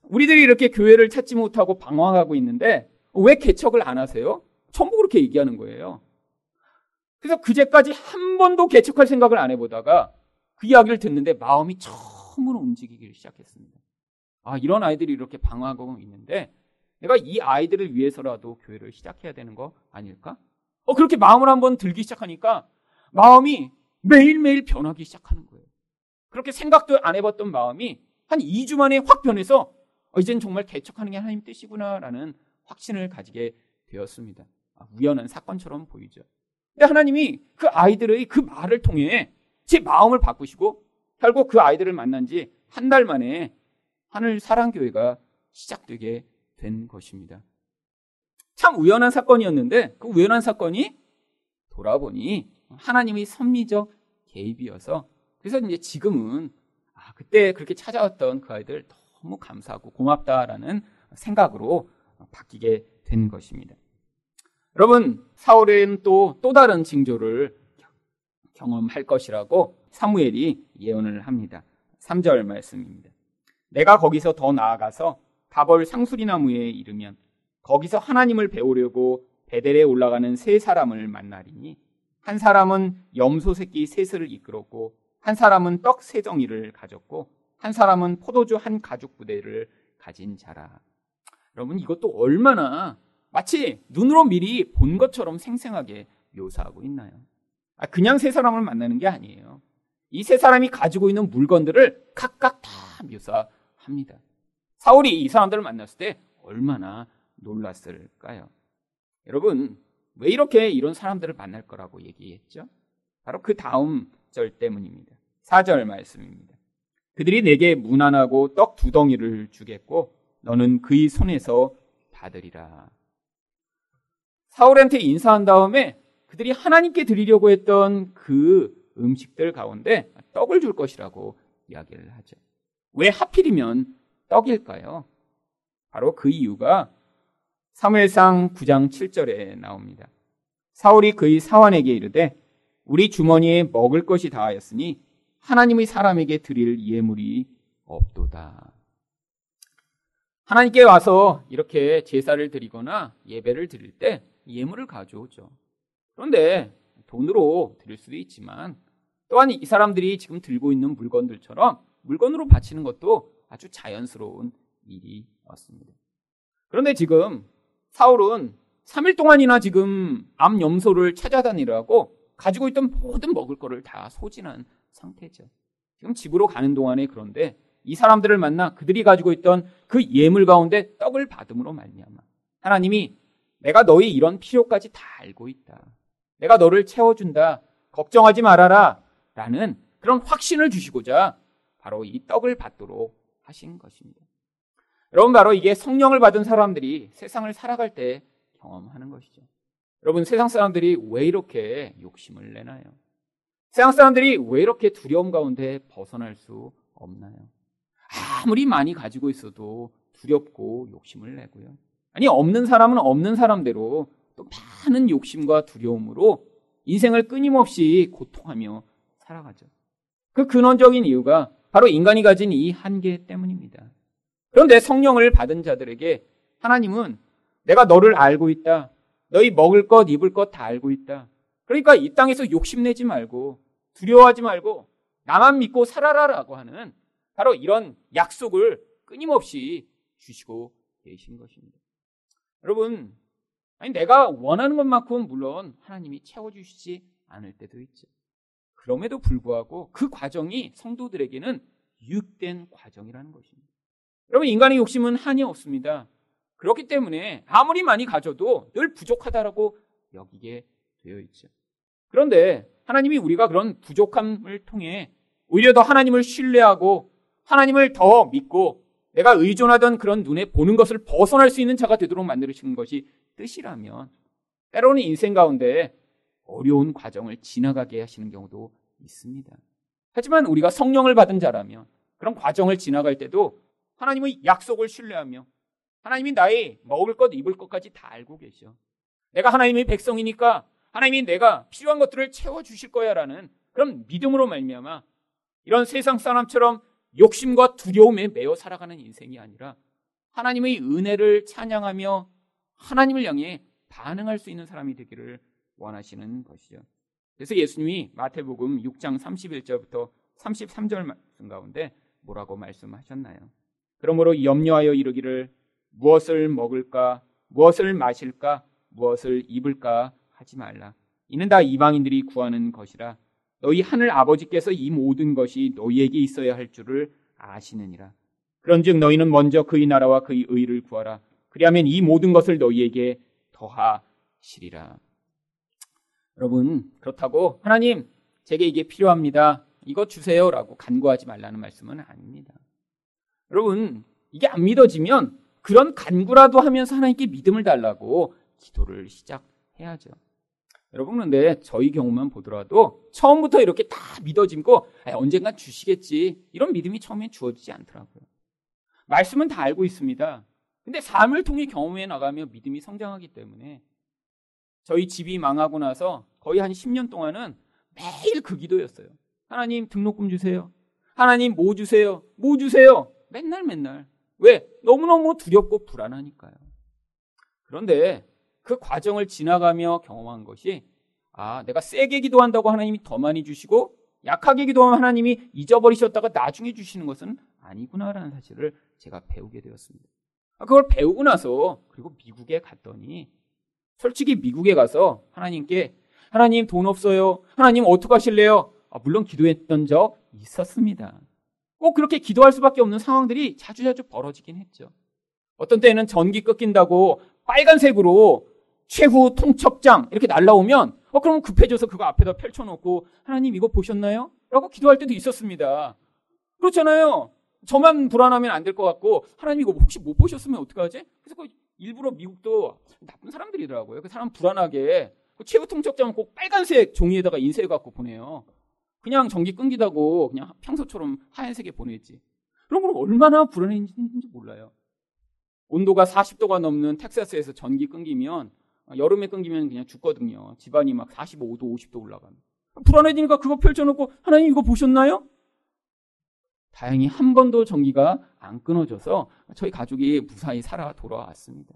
우리들이 이렇게 교회를 찾지 못하고 방황하고 있는데 왜 개척을 안 하세요? 전부 그렇게 얘기하는 거예요. 그래서 그제까지 한 번도 개척할 생각을 안 해보다가 그 이야기를 듣는데 마음이 처음으로 움직이기 시작했습니다. 아, 이런 아이들이 이렇게 방황하고 있는데 내가 이 아이들을 위해서라도 교회를 시작해야 되는 거 아닐까? 어, 그렇게 마음을 한번 들기 시작하니까 마음이 매일매일 변하기 시작하는 거예요. 그렇게 생각도 안 해봤던 마음이 한 2주 만에 확 변해서 어, 이젠 정말 개척하는 게 하나님 뜻이구나라는 확신을 가지게 되었습니다. 아, 우연한 사건처럼 보이죠. 근데 하나님이 그 아이들의 그 말을 통해 제 마음을 바꾸시고 결국 그 아이들을 만난 지 한 달 만에 하늘 사랑교회가 시작되게 된 것입니다. 참 우연한 사건이었는데 그 우연한 사건이 돌아보니 하나님의 선미적 개입이어서 그래서 이제 지금은 아, 그때 그렇게 찾아왔던 그 아이들 너무 감사하고 고맙다라는 생각으로 바뀌게 된 것입니다. 여러분, 사울은 또, 또 다른 징조를 경험할 것이라고 사무엘이 예언을 합니다. 3절 말씀입니다. 내가 거기서 더 나아가서 가벌 상수리나무에 이르면 거기서 하나님을 배우려고 베델에 올라가는 세 사람을 만나리니 한 사람은 염소 새끼 셋을 이끌었고 한 사람은 떡세 덩이를 가졌고 한 사람은 포도주 한 가죽 부대를 가진 자라. 여러분 이것도 얼마나 마치 눈으로 미리 본 것처럼 생생하게 묘사하고 있나요? 아, 그냥 세 사람을 만나는 게 아니에요. 이 세 사람이 가지고 있는 물건들을 각각 다 묘사합니다. 사울이 이 사람들을 만났을 때 얼마나 놀랐을까요? 여러분, 왜 이렇게 이런 사람들을 만날 거라고 얘기했죠? 바로 그 다음 절 때문입니다. 4절 말씀입니다. 그들이 내게 무난하고 떡 두 덩이를 주겠고 너는 그의 손에서 받으리라. 사울한테 인사한 다음에 그들이 하나님께 드리려고 했던 그 음식들 가운데 떡을 줄 것이라고 이야기를 하죠. 왜 하필이면 떡일까요? 바로 그 이유가 사무엘상 9장 7절에 나옵니다. 사울이 그의 사환에게 이르되 우리 주머니에 먹을 것이 다하였으니 하나님의 사람에게 드릴 예물이 없도다. 하나님께 와서 이렇게 제사를 드리거나 예배를 드릴 때 예물을 가져오죠. 그런데 돈으로 드릴 수도 있지만 또한 이 사람들이 지금 들고 있는 물건들처럼 물건으로 바치는 것도 아주 자연스러운 일이었습니다. 그런데 지금 사울은 3일 동안이나 지금 암 염소를 찾아다니라고 가지고 있던 모든 먹을 거를 다 소진한 상태죠. 지금 집으로 가는 동안에 그런데 이 사람들을 만나 그들이 가지고 있던 그 예물 가운데 떡을 받음으로 말미암아 하나님이 내가 너희 이런 필요까지 다 알고 있다. 내가 너를 채워준다. 걱정하지 말아라. 라는 그런 확신을 주시고자 바로 이 떡을 받도록 하신 것입니다. 여러분, 바로 이게 성령을 받은 사람들이 세상을 살아갈 때 경험하는 것이죠. 여러분, 세상 사람들이 왜 이렇게 욕심을 내나요? 세상 사람들이 왜 이렇게 두려움 가운데 벗어날 수 없나요? 아무리 많이 가지고 있어도 두렵고 욕심을 내고요. 아니, 없는 사람은 없는 사람대로 또 많은 욕심과 두려움으로 인생을 끊임없이 고통하며 살아가죠. 그 근원적인 이유가 바로 인간이 가진 이 한계 때문입니다. 그런데 성령을 받은 자들에게 하나님은 내가 너를 알고 있다. 너희 먹을 것, 입을 것 다 알고 있다. 그러니까 이 땅에서 욕심내지 말고 두려워하지 말고 나만 믿고 살아라라고 하는 바로 이런 약속을 끊임없이 주시고 계신 것입니다. 여러분, 아니 내가 원하는 것만큼 물론 하나님이 채워주시지 않을 때도 있죠. 그럼에도 불구하고 그 과정이 성도들에게는 유익된 과정이라는 것입니다. 여러분 인간의 욕심은 한이 없습니다. 그렇기 때문에 아무리 많이 가져도 늘 부족하다라고 여기게 되어 있죠. 그런데 하나님이 우리가 그런 부족함을 통해 오히려 더 하나님을 신뢰하고 하나님을 더 믿고 내가 의존하던 그런 눈에 보는 것을 벗어날 수 있는 자가 되도록 만들으시는 것이 뜻이라면 때로는 인생 가운데 어려운 과정을 지나가게 하시는 경우도 있습니다. 하지만 우리가 성령을 받은 자라면 그런 과정을 지나갈 때도 하나님의 약속을 신뢰하며 하나님이 나의 먹을 것, 입을 것까지 다 알고 계셔. 내가 하나님의 백성이니까 하나님이 내가 필요한 것들을 채워 주실 거야라는 그런 믿음으로 말미암아 이런 세상 사람처럼 욕심과 두려움에 매여 살아가는 인생이 아니라 하나님의 은혜를 찬양하며 하나님을 향해 반응할 수 있는 사람이 되기를 원하시는 것이죠. 그래서 예수님이 마태복음 6장 31절부터 33절 말씀 가운데 뭐라고 말씀하셨나요? 그러므로 염려하여 이르기를 무엇을 먹을까, 무엇을 마실까, 무엇을 입을까 하지 말라. 이는 다 이방인들이 구하는 것이라. 너희 하늘 아버지께서 이 모든 것이 너희에게 있어야 할 줄을 아시느니라. 그런즉 너희는 먼저 그의 나라와 그의 의를 구하라. 그리하면 이 모든 것을 너희에게 더하시리라. 여러분, 그렇다고 하나님, 제게 이게 필요합니다. 이거 주세요라고 간구하지 말라는 말씀은 아닙니다. 여러분, 이게 안 믿어지면 그런 간구라도 하면서 하나님께 믿음을 달라고 기도를 시작해야죠. 여러분 그런데 저희 경우만 보더라도 처음부터 이렇게 다 믿어지고 언젠간 주시겠지 이런 믿음이 처음엔 주어지지 않더라고요. 말씀은 다 알고 있습니다. 근데 삶을 통해 경험해 나가며 믿음이 성장하기 때문에 저희 집이 망하고 나서 거의 한 10년 동안은 매일 그 기도였어요. 하나님 등록금 주세요. 하나님 뭐 주세요. 뭐 주세요. 맨날 맨날. 왜? 너무너무 두렵고 불안하니까요. 그런데 그 과정을 지나가며 경험한 것이 아, 내가 세게 기도한다고 하나님이 더 많이 주시고 약하게 기도하면 하나님이 잊어버리셨다가 나중에 주시는 것은 아니구나라는 사실을 제가 배우게 되었습니다. 아, 그걸 배우고 나서 그리고 미국에 갔더니 솔직히 미국에 가서 하나님께 하나님 돈 없어요. 하나님 어떡 하실래요? 아, 물론 기도했던 적 있었습니다. 꼭 그렇게 기도할 수밖에 없는 상황들이 자주자주 벌어지긴 했죠. 어떤 때는 전기 끊긴다고 빨간색으로 최후 통첩장 이렇게 날라오면 어 그럼 급해져서 그거 앞에다 펼쳐놓고 하나님 이거 보셨나요? 라고 기도할 때도 있었습니다. 그렇잖아요. 저만 불안하면 안 될 것 같고 하나님 이거 혹시 못 보셨으면 어떡하지? 그래서 그 일부러 미국도 나쁜 사람들이더라고요. 그 사람 불안하게 그 최후 통첩장은 꼭 빨간색 종이에다가 인쇄해 갖고 보내요. 그냥 전기 끊기다고 그냥 평소처럼 하얀색에 보내지. 그런 걸 얼마나 불안했는지 몰라요. 온도가 40도가 넘는 텍사스에서 전기 끊기면 여름에 끊기면 그냥 죽거든요. 집안이 막 45도, 50도 올라가면. 불안해지니까 그거 펼쳐놓고 하나님 이거 보셨나요? 다행히 한 번도 전기가 안 끊어져서 저희 가족이 무사히 살아 돌아왔습니다.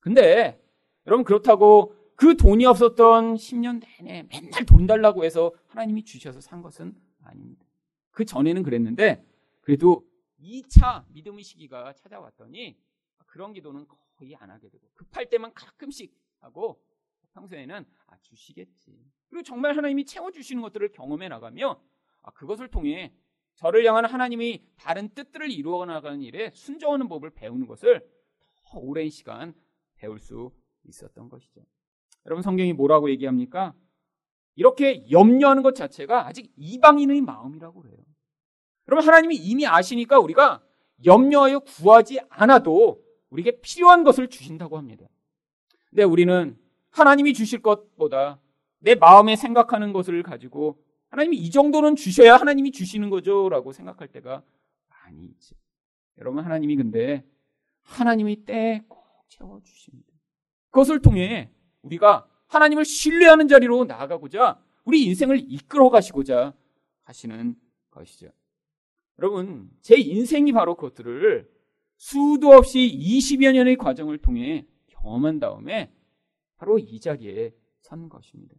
근데 여러분 그렇다고 그 돈이 없었던 10년 내내 맨날 돈 달라고 해서 하나님이 주셔서 산 것은 아닙니다. 그 전에는 그랬는데 그래도 2차 믿음의 시기가 찾아왔더니 그런 기도는 거의 안 하게 되고 급할 때만 가끔씩 하고 평소에는 아 주시겠지. 그리고 정말 하나님이 채워 주시는 것들을 경험해 나가며 아 그것을 통해 저를 향한 하나님이 다른 뜻들을 이루어 나가는 일에 순종하는 법을 배우는 것을 더 오랜 시간 배울 수 있었던 것이죠. 여러분 성경이 뭐라고 얘기합니까? 이렇게 염려하는 것 자체가 아직 이방인의 마음이라고 그래요. 여러분 하나님이 이미 아시니까 우리가 염려하여 구하지 않아도 우리에게 필요한 것을 주신다고 합니다. 근데 우리는 하나님이 주실 것보다 내 마음에 생각하는 것을 가지고 하나님이 이 정도는 주셔야 하나님이 주시는 거죠라고 생각할 때가 많이 있죠. 여러분 하나님이 근데 하나님이 때꼭 채워 주십니다. 그것을 통해 우리가 하나님을 신뢰하는 자리로 나아가고자 우리 인생을 이끌어 가시고자 하시는 것이죠. 여러분, 제 인생이 바로 그것들을 수도 없이 20여 년의 과정을 통해 경험한 다음에 바로 이 자리에 선 것입니다.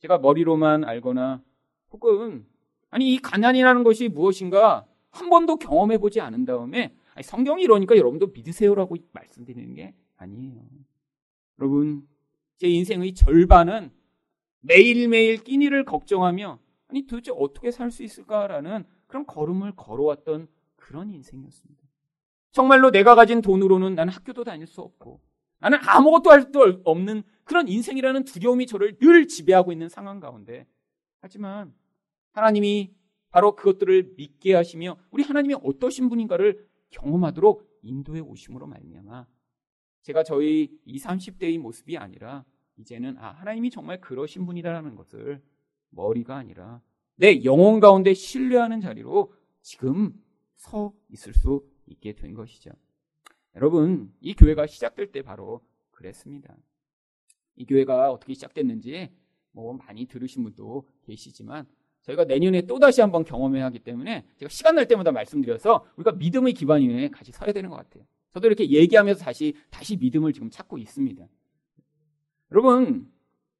제가 머리로만 알거나 혹은 아니 이 가난이라는 것이 무엇인가 한 번도 경험해 보지 않은 다음에 성경이 이러니까 여러분도 믿으세요라고 말씀드리는 게 아니에요. 여러분 제 인생의 절반은 매일매일 끼니를 걱정하며 아니 도대체 어떻게 살 수 있을까라는 그런 걸음을 걸어왔던 그런 인생이었습니다. 정말로 내가 가진 돈으로는 나는 학교도 다닐 수 없고 나는 아무것도 할 수 없는 그런 인생이라는 두려움이 저를 늘 지배하고 있는 상황 가운데 하지만 하나님이 바로 그것들을 믿게 하시며 우리 하나님이 어떠신 분인가를 경험하도록 인도해 오심으로 말미암아 제가 저희 20, 30대의 모습이 아니라 이제는 아 하나님이 정말 그러신 분이다라는 것을 머리가 아니라 내 영혼 가운데 신뢰하는 자리로 지금 서 있을 수 있게 된 것이죠. 여러분, 이 교회가 시작될 때 바로 그랬습니다. 이 교회가 어떻게 시작됐는지 뭐 많이 들으신 분도 계시지만 저희가 내년에 또 다시 한번 경험해야 하기 때문에 제가 시간 날 때마다 말씀드려서 우리가 믿음의 기반 위에 같이 서야 되는 것 같아요. 저도 이렇게 얘기하면서 다시 다시 믿음을 지금 찾고 있습니다. 여러분,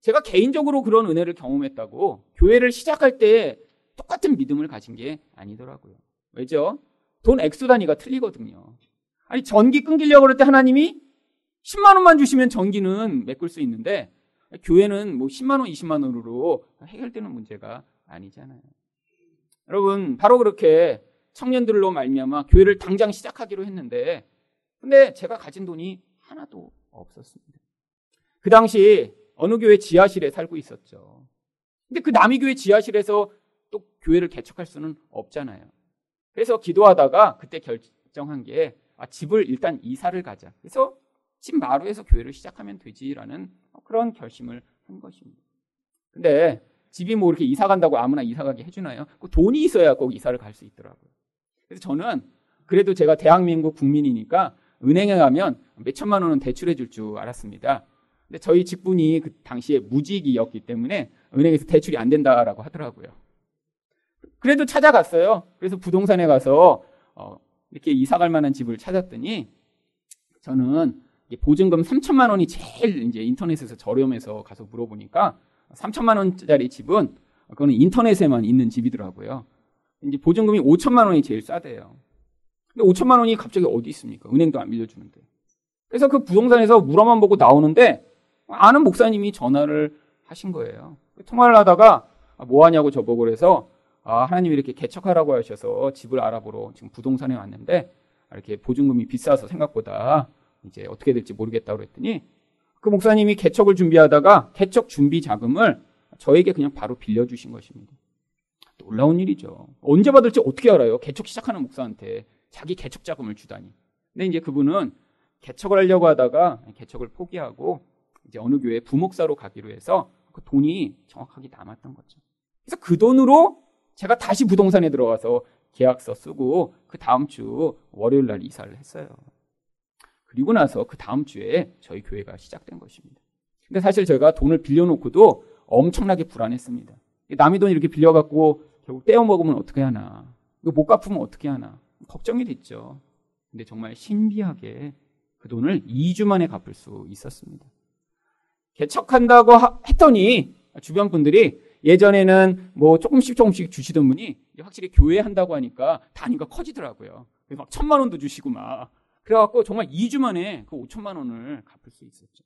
제가 개인적으로 그런 은혜를 경험했다고 교회를 시작할 때 똑같은 믿음을 가진 게 아니더라고요. 왜죠? 돈 액수 단위가 틀리거든요. 아니, 전기 끊기려고 그럴 때 하나님이 10만 원만 주시면 전기는 메꿀 수 있는데 교회는 뭐 10만 원, 20만 원으로 해결되는 문제가 아니잖아요. 여러분, 바로 그렇게 청년들로 말미암아 교회를 당장 시작하기로 했는데 근데 제가 가진 돈이 하나도 없었습니다. 그 당시 어느 교회 지하실에 살고 있었죠. 근데 그 남이 교회 지하실에서 또 교회를 개척할 수는 없잖아요. 그래서 기도하다가 그때 결정한 게 아, 집을 일단 이사를 가자. 그래서 집 마루에서 교회를 시작하면 되지라는 그런 결심을 한 것입니다. 근데 집이 뭐 이렇게 이사 간다고 아무나 이사 가게 해주나요? 그 돈이 있어야 꼭 이사를 갈 수 있더라고요. 그래서 저는 그래도 제가 대한민국 국민이니까 은행에 가면 몇 천만 원은 대출해 줄 줄 알았습니다. 근데 저희 직분이 그 당시에 무직이었기 때문에 은행에서 대출이 안 된다라고 하더라고요. 그래도 찾아갔어요. 그래서 부동산에 가서 어, 이렇게 이사 갈 만한 집을 찾았더니 저는 보증금 3천만 원이 제일 이제 인터넷에서 저렴해서 가서 물어보니까 3천만 원짜리 집은 그거는 인터넷에만 있는 집이더라고요. 이제 보증금이 5천만 원이 제일 싸대요. 근데 5천만 원이 갑자기 어디 있습니까? 은행도 안 빌려주는데. 그래서 그 부동산에서 물어만 보고 나오는데 아는 목사님이 전화를 하신 거예요. 통화를 하다가 아, 뭐 하냐고 저보고 그래서 아, 하나님이 이렇게 개척하라고 하셔서 집을 알아보러 지금 부동산에 왔는데 이렇게 보증금이 비싸서 생각보다 이제 어떻게 될지 모르겠다고 그랬더니 그 목사님이 개척을 준비하다가 개척 준비 자금을 저에게 그냥 바로 빌려주신 것입니다. 놀라운 일이죠. 언제 받을지 어떻게 알아요? 개척 시작하는 목사한테 자기 개척 자금을 주다니. 근데 이제 그분은 개척을 하려고 하다가 개척을 포기하고 이제 어느 교회 부목사로 가기로 해서 그 돈이 정확하게 남았던 거죠. 그래서 그 돈으로 제가 다시 부동산에 들어가서 계약서 쓰고 그 다음 주 월요일 날 이사를 했어요. 그리고 나서 그 다음 주에 저희 교회가 시작된 것입니다. 근데 사실 제가 돈을 빌려놓고도 엄청나게 불안했습니다. 남의 돈 이렇게 빌려갖고 결국 떼어 먹으면 어떻게 하나. 이거 못 갚으면 어떻게 하나. 걱정이 됐죠. 근데 정말 신비하게 그 돈을 2주 만에 갚을 수 있었습니다. 개척한다고 했더니 주변 분들이 예전에는 뭐 조금씩 조금씩 주시던 분이 확실히 교회 한다고 하니까 단위가 커지더라고요. 그래서 막 천만 원도 주시고 막. 그래갖고 정말 2주 만에 그 5천만 원을 갚을 수 있었죠.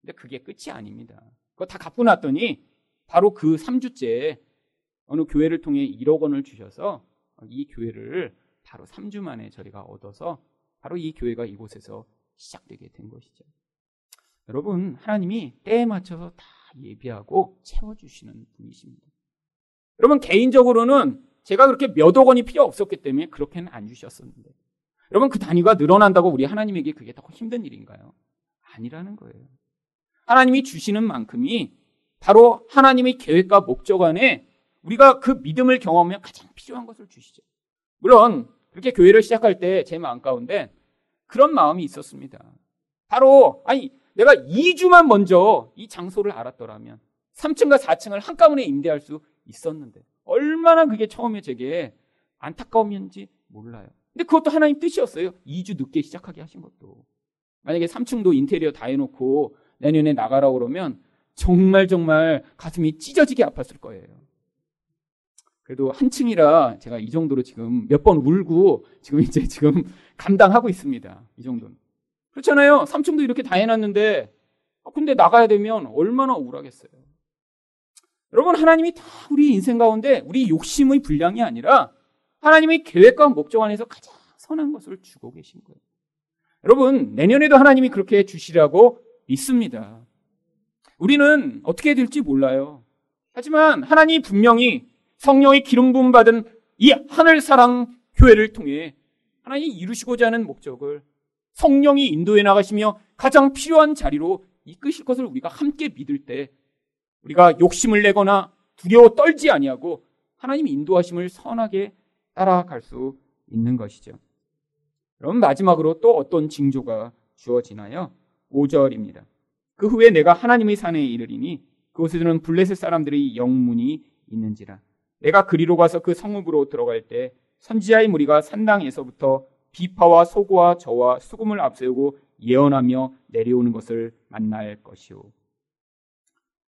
근데 그게 끝이 아닙니다. 그거 다 갚고 났더니 바로 그 3주째 어느 교회를 통해 1억 원을 주셔서 이 교회를 바로 3주 만에 저희가 얻어서 바로 이 교회가 이곳에서 시작되게 된 것이죠. 여러분, 하나님이 때에 맞춰서 다 예비하고 채워주시는 분이십니다. 여러분, 개인적으로는 제가 그렇게 몇 억 원이 필요 없었기 때문에 그렇게는 안 주셨었는데. 여러분, 그 단위가 늘어난다고 우리 하나님에게 그게 더 힘든 일인가요? 아니라는 거예요. 하나님이 주시는 만큼이 바로 하나님의 계획과 목적 안에 우리가 그 믿음을 경험하면 가장 필요한 것을 주시죠. 물론 그렇게 교회를 시작할 때 제 마음 가운데 그런 마음이 있었습니다. 바로 아니 내가 2주만 먼저 이 장소를 알았더라면 3층과 4층을 한꺼번에 임대할 수 있었는데 얼마나 그게 처음에 제게 안타까움이었는지 몰라요. 근데 그것도 하나님 뜻이었어요. 2주 늦게 시작하게 하신 것도. 만약에 3층도 인테리어 다 해놓고 내년에 나가라고 그러면 정말 정말 가슴이 찢어지게 아팠을 거예요. 그래도 한층이라 제가 이 정도로 지금 몇 번 울고 지금 이제 지금 감당하고 있습니다. 이 정도는. 그렇잖아요. 3층도 이렇게 다 해놨는데 아, 근데 나가야 되면 얼마나 우울하겠어요. 여러분 하나님이 다 우리 인생 가운데 우리 욕심의 분량이 아니라 하나님의 계획과 목적 안에서 가장 선한 것을 주고 계신 거예요. 여러분, 내년에도 하나님이 그렇게 주시라고 믿습니다. 우리는 어떻게 될지 몰라요. 하지만 하나님이 분명히 성령의 기름 부음 받은 이 하늘 사랑 교회를 통해 하나님이 이루시고자 하는 목적을 성령이 인도해 나가시며 가장 필요한 자리로 이끄실 것을 우리가 함께 믿을 때 우리가 욕심을 내거나 두려워 떨지 아니하고 하나님 인도하심을 선하게 따라갈 수 있는 것이죠. 그럼 마지막으로 또 어떤 징조가 주어지나요? 5절입니다. 그 후에 내가 하나님의 산에 이르리니 그곳에는 블레셋 사람들의 영문이 있는지라. 내가 그리로 가서 그 성읍으로 들어갈 때 선지자의 무리가 산당에서부터 비파와 소고와 저와 수금을 앞세우고 예언하며 내려오는 것을 만날 것이오.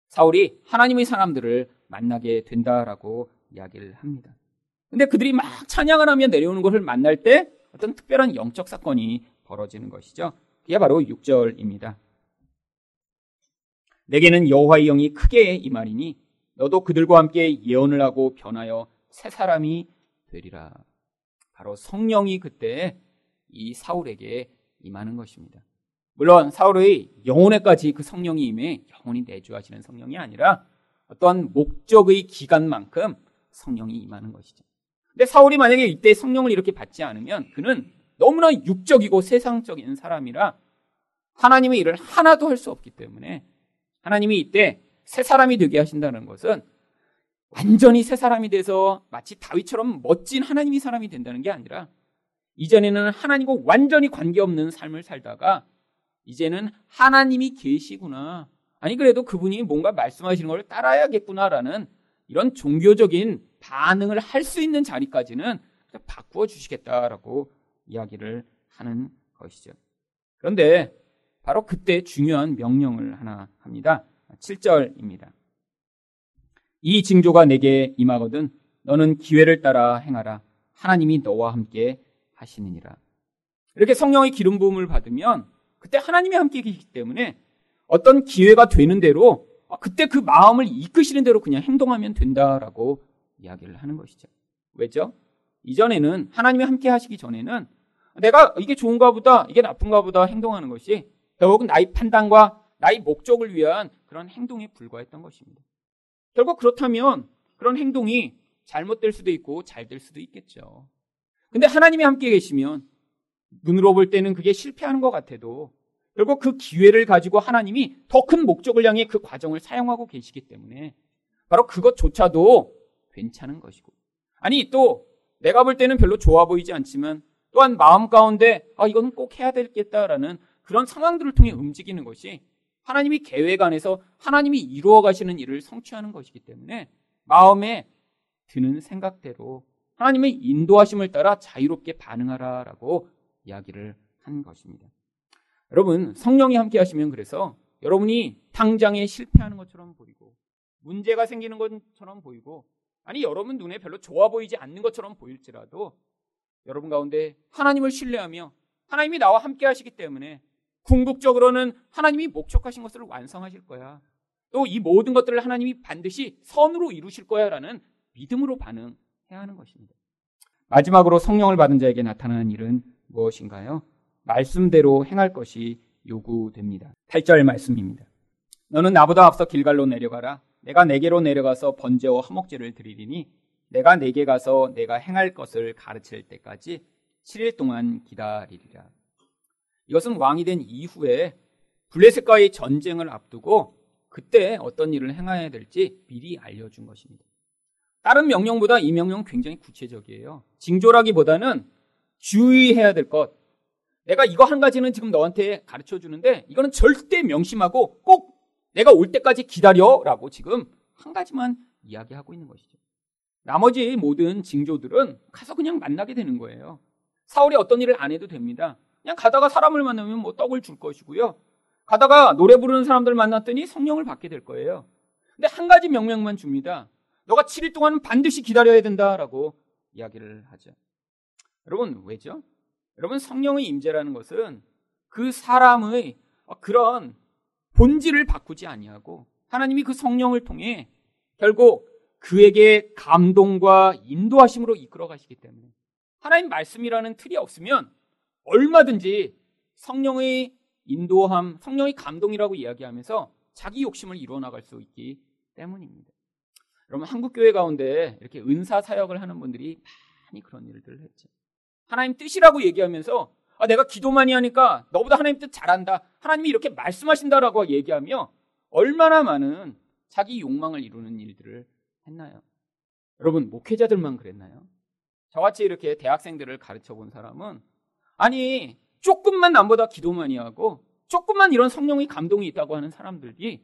사울이 하나님의 사람들을 만나게 된다라고 이야기를 합니다. 근데 그들이 막 찬양을 하며 내려오는 것을 만날 때 어떤 특별한 영적 사건이 벌어지는 것이죠. 그게 바로 6절입니다. 내게는 여호와의 영이 크게 임하리니 너도 그들과 함께 예언을 하고 변하여 새 사람이 되리라. 바로 성령이 그때 이 사울에게 임하는 것입니다. 물론 사울의 영혼에까지 그 성령이 임해 영혼이 내주하시는 성령이 아니라 어떠한 목적의 기간만큼 성령이 임하는 것이죠. 근데 사울이 만약에 이때 성령을 이렇게 받지 않으면 그는 너무나 육적이고 세상적인 사람이라 하나님의 일을 하나도 할 수 없기 때문에 하나님이 이때 새 사람이 되게 하신다는 것은 완전히 새 사람이 돼서 마치 다윗처럼 멋진 하나님이 사람이 된다는 게 아니라 이전에는 하나님과 완전히 관계없는 삶을 살다가 이제는 하나님이 계시구나. 아니 그래도 그분이 뭔가 말씀하시는 걸 따라야겠구나라는 이런 종교적인 반응을 할 수 있는 자리까지는 바꾸어 주시겠다라고 이야기를 하는 것이죠. 그런데 바로 그때 중요한 명령을 하나 합니다. 7절입니다. 이 징조가 내게 임하거든 너는 기회를 따라 행하라. 하나님이 너와 함께 하시느니라. 이렇게 성령의 기름 부음을 받으면 그때 하나님이 함께 계시기 때문에 어떤 기회가 되는 대로 그때 그 마음을 이끄시는 대로 그냥 행동하면 된다라고 이야기를 하는 것이죠. 왜죠? 이전에는 하나님이 함께 하시기 전에는 내가 이게 좋은가 보다, 이게 나쁜가 보다 행동하는 것이 결국 나의 판단과 나의 목적을 위한 그런 행동에 불과했던 것입니다. 결국 그렇다면 그런 행동이 잘못될 수도 있고 잘 될 수도 있겠죠. 근데 하나님이 함께 계시면 눈으로 볼 때는 그게 실패하는 것 같아도 결국 그 기회를 가지고 하나님이 더 큰 목적을 향해 그 과정을 사용하고 계시기 때문에 바로 그것조차도 괜찮은 것이고. 아니, 또 내가 볼 때는 별로 좋아 보이지 않지만 또한 마음 가운데 아, 이거는 꼭 해야 되겠다라는 그런 상황들을 통해 움직이는 것이 하나님이 계획 안에서 하나님이 이루어 가시는 일을 성취하는 것이기 때문에 마음에 드는 생각대로 하나님의 인도하심을 따라 자유롭게 반응하라라고 이야기를 한 것입니다. 여러분, 성령이 함께 하시면 그래서 여러분이 당장에 실패하는 것처럼 보이고 문제가 생기는 것처럼 보이고 아니 여러분 눈에 별로 좋아 보이지 않는 것처럼 보일지라도 여러분 가운데 하나님을 신뢰하며 하나님이 나와 함께 하시기 때문에 궁극적으로는 하나님이 목적하신 것을 완성하실 거야. 또 이 모든 것들을 하나님이 반드시 선으로 이루실 거야라는 믿음으로 반응해야 하는 것입니다. 마지막으로 성령을 받은 자에게 나타나는 일은 무엇인가요? 말씀대로 행할 것이 요구됩니다. 8절 말씀입니다. 너는 나보다 앞서 길갈로 내려가라. 내가 내게로 내려가서 번제와 화목제를 드리리니 내가 내게 가서 내가 행할 것을 가르칠 때까지 7일 동안 기다리리라. 이것은 왕이 된 이후에 블레셋과의 전쟁을 앞두고 그때 어떤 일을 행해야 될지 미리 알려준 것입니다. 다른 명령보다 이 명령은 굉장히 구체적이에요. 징조라기보다는 주의해야 될 것. 내가 이거 한 가지는 지금 너한테 가르쳐 주는데 이거는 절대 명심하고 꼭 내가 올 때까지 기다려라고 지금 한 가지만 이야기하고 있는 것이죠. 나머지 모든 징조들은 가서 그냥 만나게 되는 거예요. 사울이 어떤 일을 안 해도 됩니다. 그냥 가다가 사람을 만나면 뭐 떡을 줄 것이고요. 가다가 노래 부르는 사람들 만났더니 성령을 받게 될 거예요. 근데 한 가지 명령만 줍니다. 너가 7일 동안 반드시 기다려야 된다라고 이야기를 하죠. 여러분, 왜죠? 여러분, 성령의 임재라는 것은 그 사람의 그런 본질을 바꾸지 아니하고 하나님이 그 성령을 통해 결국 그에게 감동과 인도하심으로 이끌어 가시기 때문에 하나님 말씀이라는 틀이 없으면 얼마든지 성령의 인도함, 성령의 감동이라고 이야기하면서 자기 욕심을 이루어나갈 수 있기 때문입니다. 여러분 한국 교회 가운데 이렇게 은사 사역을 하는 분들이 많이 그런 일들을 했죠. 하나님 뜻이라고 얘기하면서 아, 내가 기도 많이 하니까 너보다 하나님 뜻 잘한다. 하나님이 이렇게 말씀하신다라고 얘기하며 얼마나 많은 자기 욕망을 이루는 일들을 했나요? 여러분 목회자들만 그랬나요? 저같이 이렇게 대학생들을 가르쳐 본 사람은 아니 조금만 남보다 기도 많이 하고 조금만 이런 성령의 감동이 있다고 하는 사람들이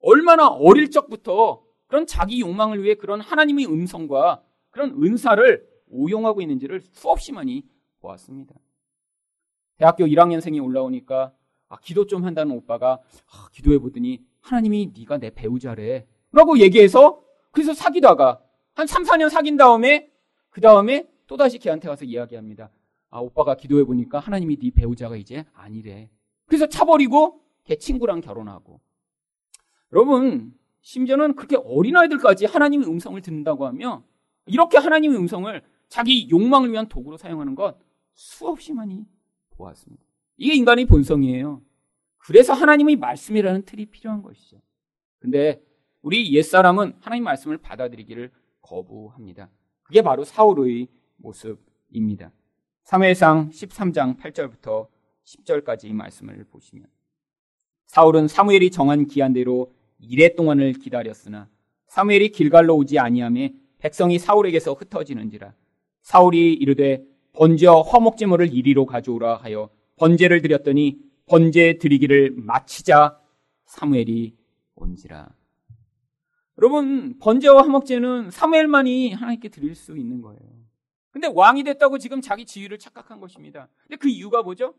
얼마나 어릴 적부터 그런 자기 욕망을 위해 그런 하나님의 음성과 그런 은사를 오용하고 있는지를 수없이 많이 보았습니다. 대학교 1학년생이 올라오니까 아, 기도 좀 한다는 오빠가 아, 기도해 보더니 하나님이 네가 내 배우자래 라고 얘기해서 그래서 사귀다가 한 3, 4년 사귄 다음에 그 다음에 또다시 걔한테 가서 이야기합니다. 아 오빠가 기도해 보니까 하나님이 네 배우자가 이제 아니래. 그래서 차버리고 걔 친구랑 결혼하고 여러분 심지어는 그렇게 어린아이들까지 하나님의 음성을 듣는다고 하며 이렇게 하나님의 음성을 자기 욕망을 위한 도구로 사용하는 것 수없이 많이 보았습니다. 이게 인간의 본성이에요. 그래서 하나님의 말씀이라는 틀이 필요한 것이죠. 근데 우리 옛사람은 하나님 말씀을 받아들이기를 거부합니다. 그게 바로 사울의 모습입니다. 3회상 13장 8절부터 10절까지 이 말씀을 보시면 사울은 사무엘이 정한 기한대로 이래 동안을 기다렸으나 사무엘이 길갈로 오지 아니함에 백성이 사울에게서 흩어지는지라 사울이 이르되 번제와 화목제물을 이리로 가져오라 하여 번제를 드렸더니 번제 드리기를 마치자 사무엘이 온지라. 여러분 번제와 화목제는 사무엘만이 하나님께 드릴 수 있는 거예요. 근데 왕이 됐다고 지금 자기 지위를 착각한 것입니다. 근데 그 이유가 뭐죠?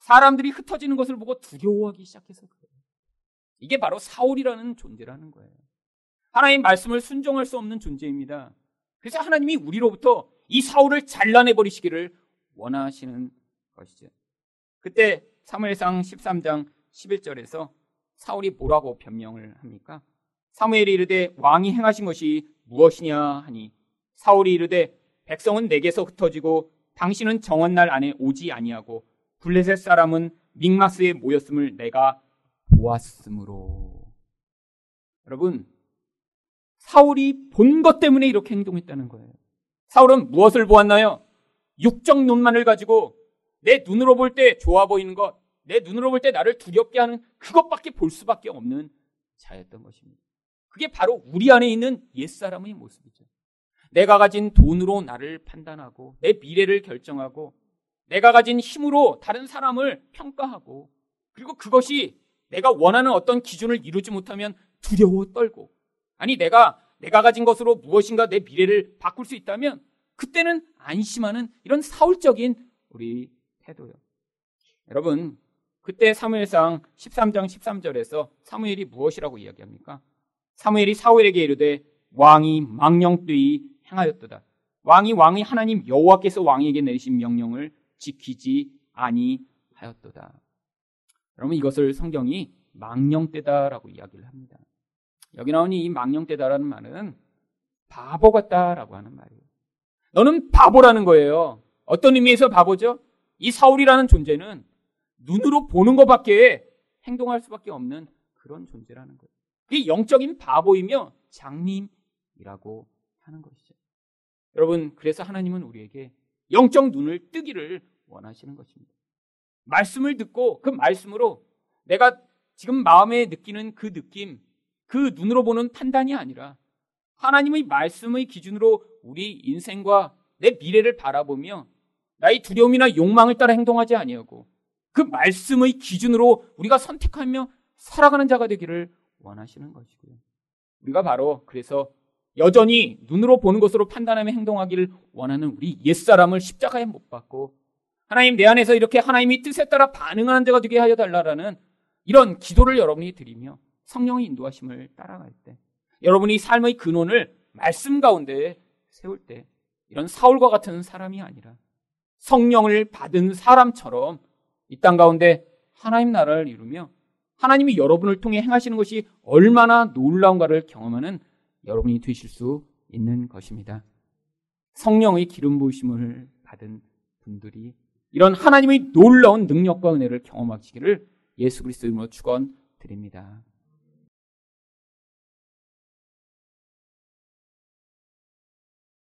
사람들이 흩어지는 것을 보고 두려워하기 시작해서 그래요. 이게 바로 사울이라는 존재라는 거예요. 하나님 말씀을 순종할 수 없는 존재입니다. 그래서 하나님이 우리로부터 이 사울을 잘라내 버리시기를 원하시는 것이죠. 그때 사무엘상 13장 11절에서 사울이 뭐라고 변명을 합니까? 사무엘이 이르되 왕이 행하신 것이 무엇이냐 하니 사울이 이르되 백성은 내게서 흩어지고 당신은 정한 날 안에 오지 아니하고 블레셋 사람은 믹마스에 모였음을 내가 보았으므로 여러분 사울이 본 것 때문에 이렇게 행동했다는 거예요. 사울은 무엇을 보았나요? 육적 눈만을 가지고 내 눈으로 볼 때 좋아 보이는 것, 내 눈으로 볼 때 나를 두렵게 하는 그것밖에 볼 수밖에 없는 자였던 것입니다. 그게 바로 우리 안에 있는 옛사람의 모습이죠. 내가 가진 돈으로 나를 판단하고 내 미래를 결정하고 내가 가진 힘으로 다른 사람을 평가하고 그리고 그것이 내가 원하는 어떤 기준을 이루지 못하면 두려워 떨고 아니 내가 내가 가진 것으로 무엇인가 내 미래를 바꿀 수 있다면 그때는 안심하는 이런 사울적인 우리 태도요. 여러분 그때 사무엘상 13장 13절에서 사무엘이 무엇이라고 이야기합니까? 사무엘이 사울에게 이르되 왕이 망령되이 행하였도다. 왕이 왕이 하나님 여호와께서 왕에게 내리신 명령을 지키지 아니하였도다. 여러분 이것을 성경이 망령되다라고 이야기를 합니다. 여기 나오니 이 망령되다라는 말은 바보 같다라고 하는 말이에요. 너는 바보라는 거예요. 어떤 의미에서 바보죠? 이 사울이라는 존재는 눈으로 보는 것밖에 행동할 수밖에 없는 그런 존재라는 거예요. 이 영적인 바보이며 장님이라고 하는 것이죠. 여러분, 그래서 하나님은 우리에게 영적 눈을 뜨기를 원하시는 것입니다. 말씀을 듣고 그 말씀으로 내가 지금 마음에 느끼는 그 느낌, 그 눈으로 보는 판단이 아니라 하나님의 말씀의 기준으로 우리 인생과 내 미래를 바라보며 나의 두려움이나 욕망을 따라 행동하지 아니하고 그 말씀의 기준으로 우리가 선택하며 살아가는 자가 되기를 원하시는 것이고요. 우리가 바로 그래서 여전히 눈으로 보는 것으로 판단하며 행동하기를 원하는 우리 옛사람을 십자가에 못 박고 하나님 내 안에서 이렇게 하나님이 뜻에 따라 반응하는 자가 되게 하여 달라라는 이런 기도를 여러분이 드리며 성령의 인도하심을 따라갈 때 여러분이 삶의 근원을 말씀 가운데 세울 때 이런 사울과 같은 사람이 아니라 성령을 받은 사람처럼 이 땅 가운데 하나님 나라를 이루며 하나님이 여러분을 통해 행하시는 것이 얼마나 놀라운가를 경험하는 여러분이 되실 수 있는 것입니다. 성령의 기름 부으심을 받은 분들이 이런 하나님의 놀라운 능력과 은혜를 경험하시기를 예수 그리스도 이름으로 축원드립니다.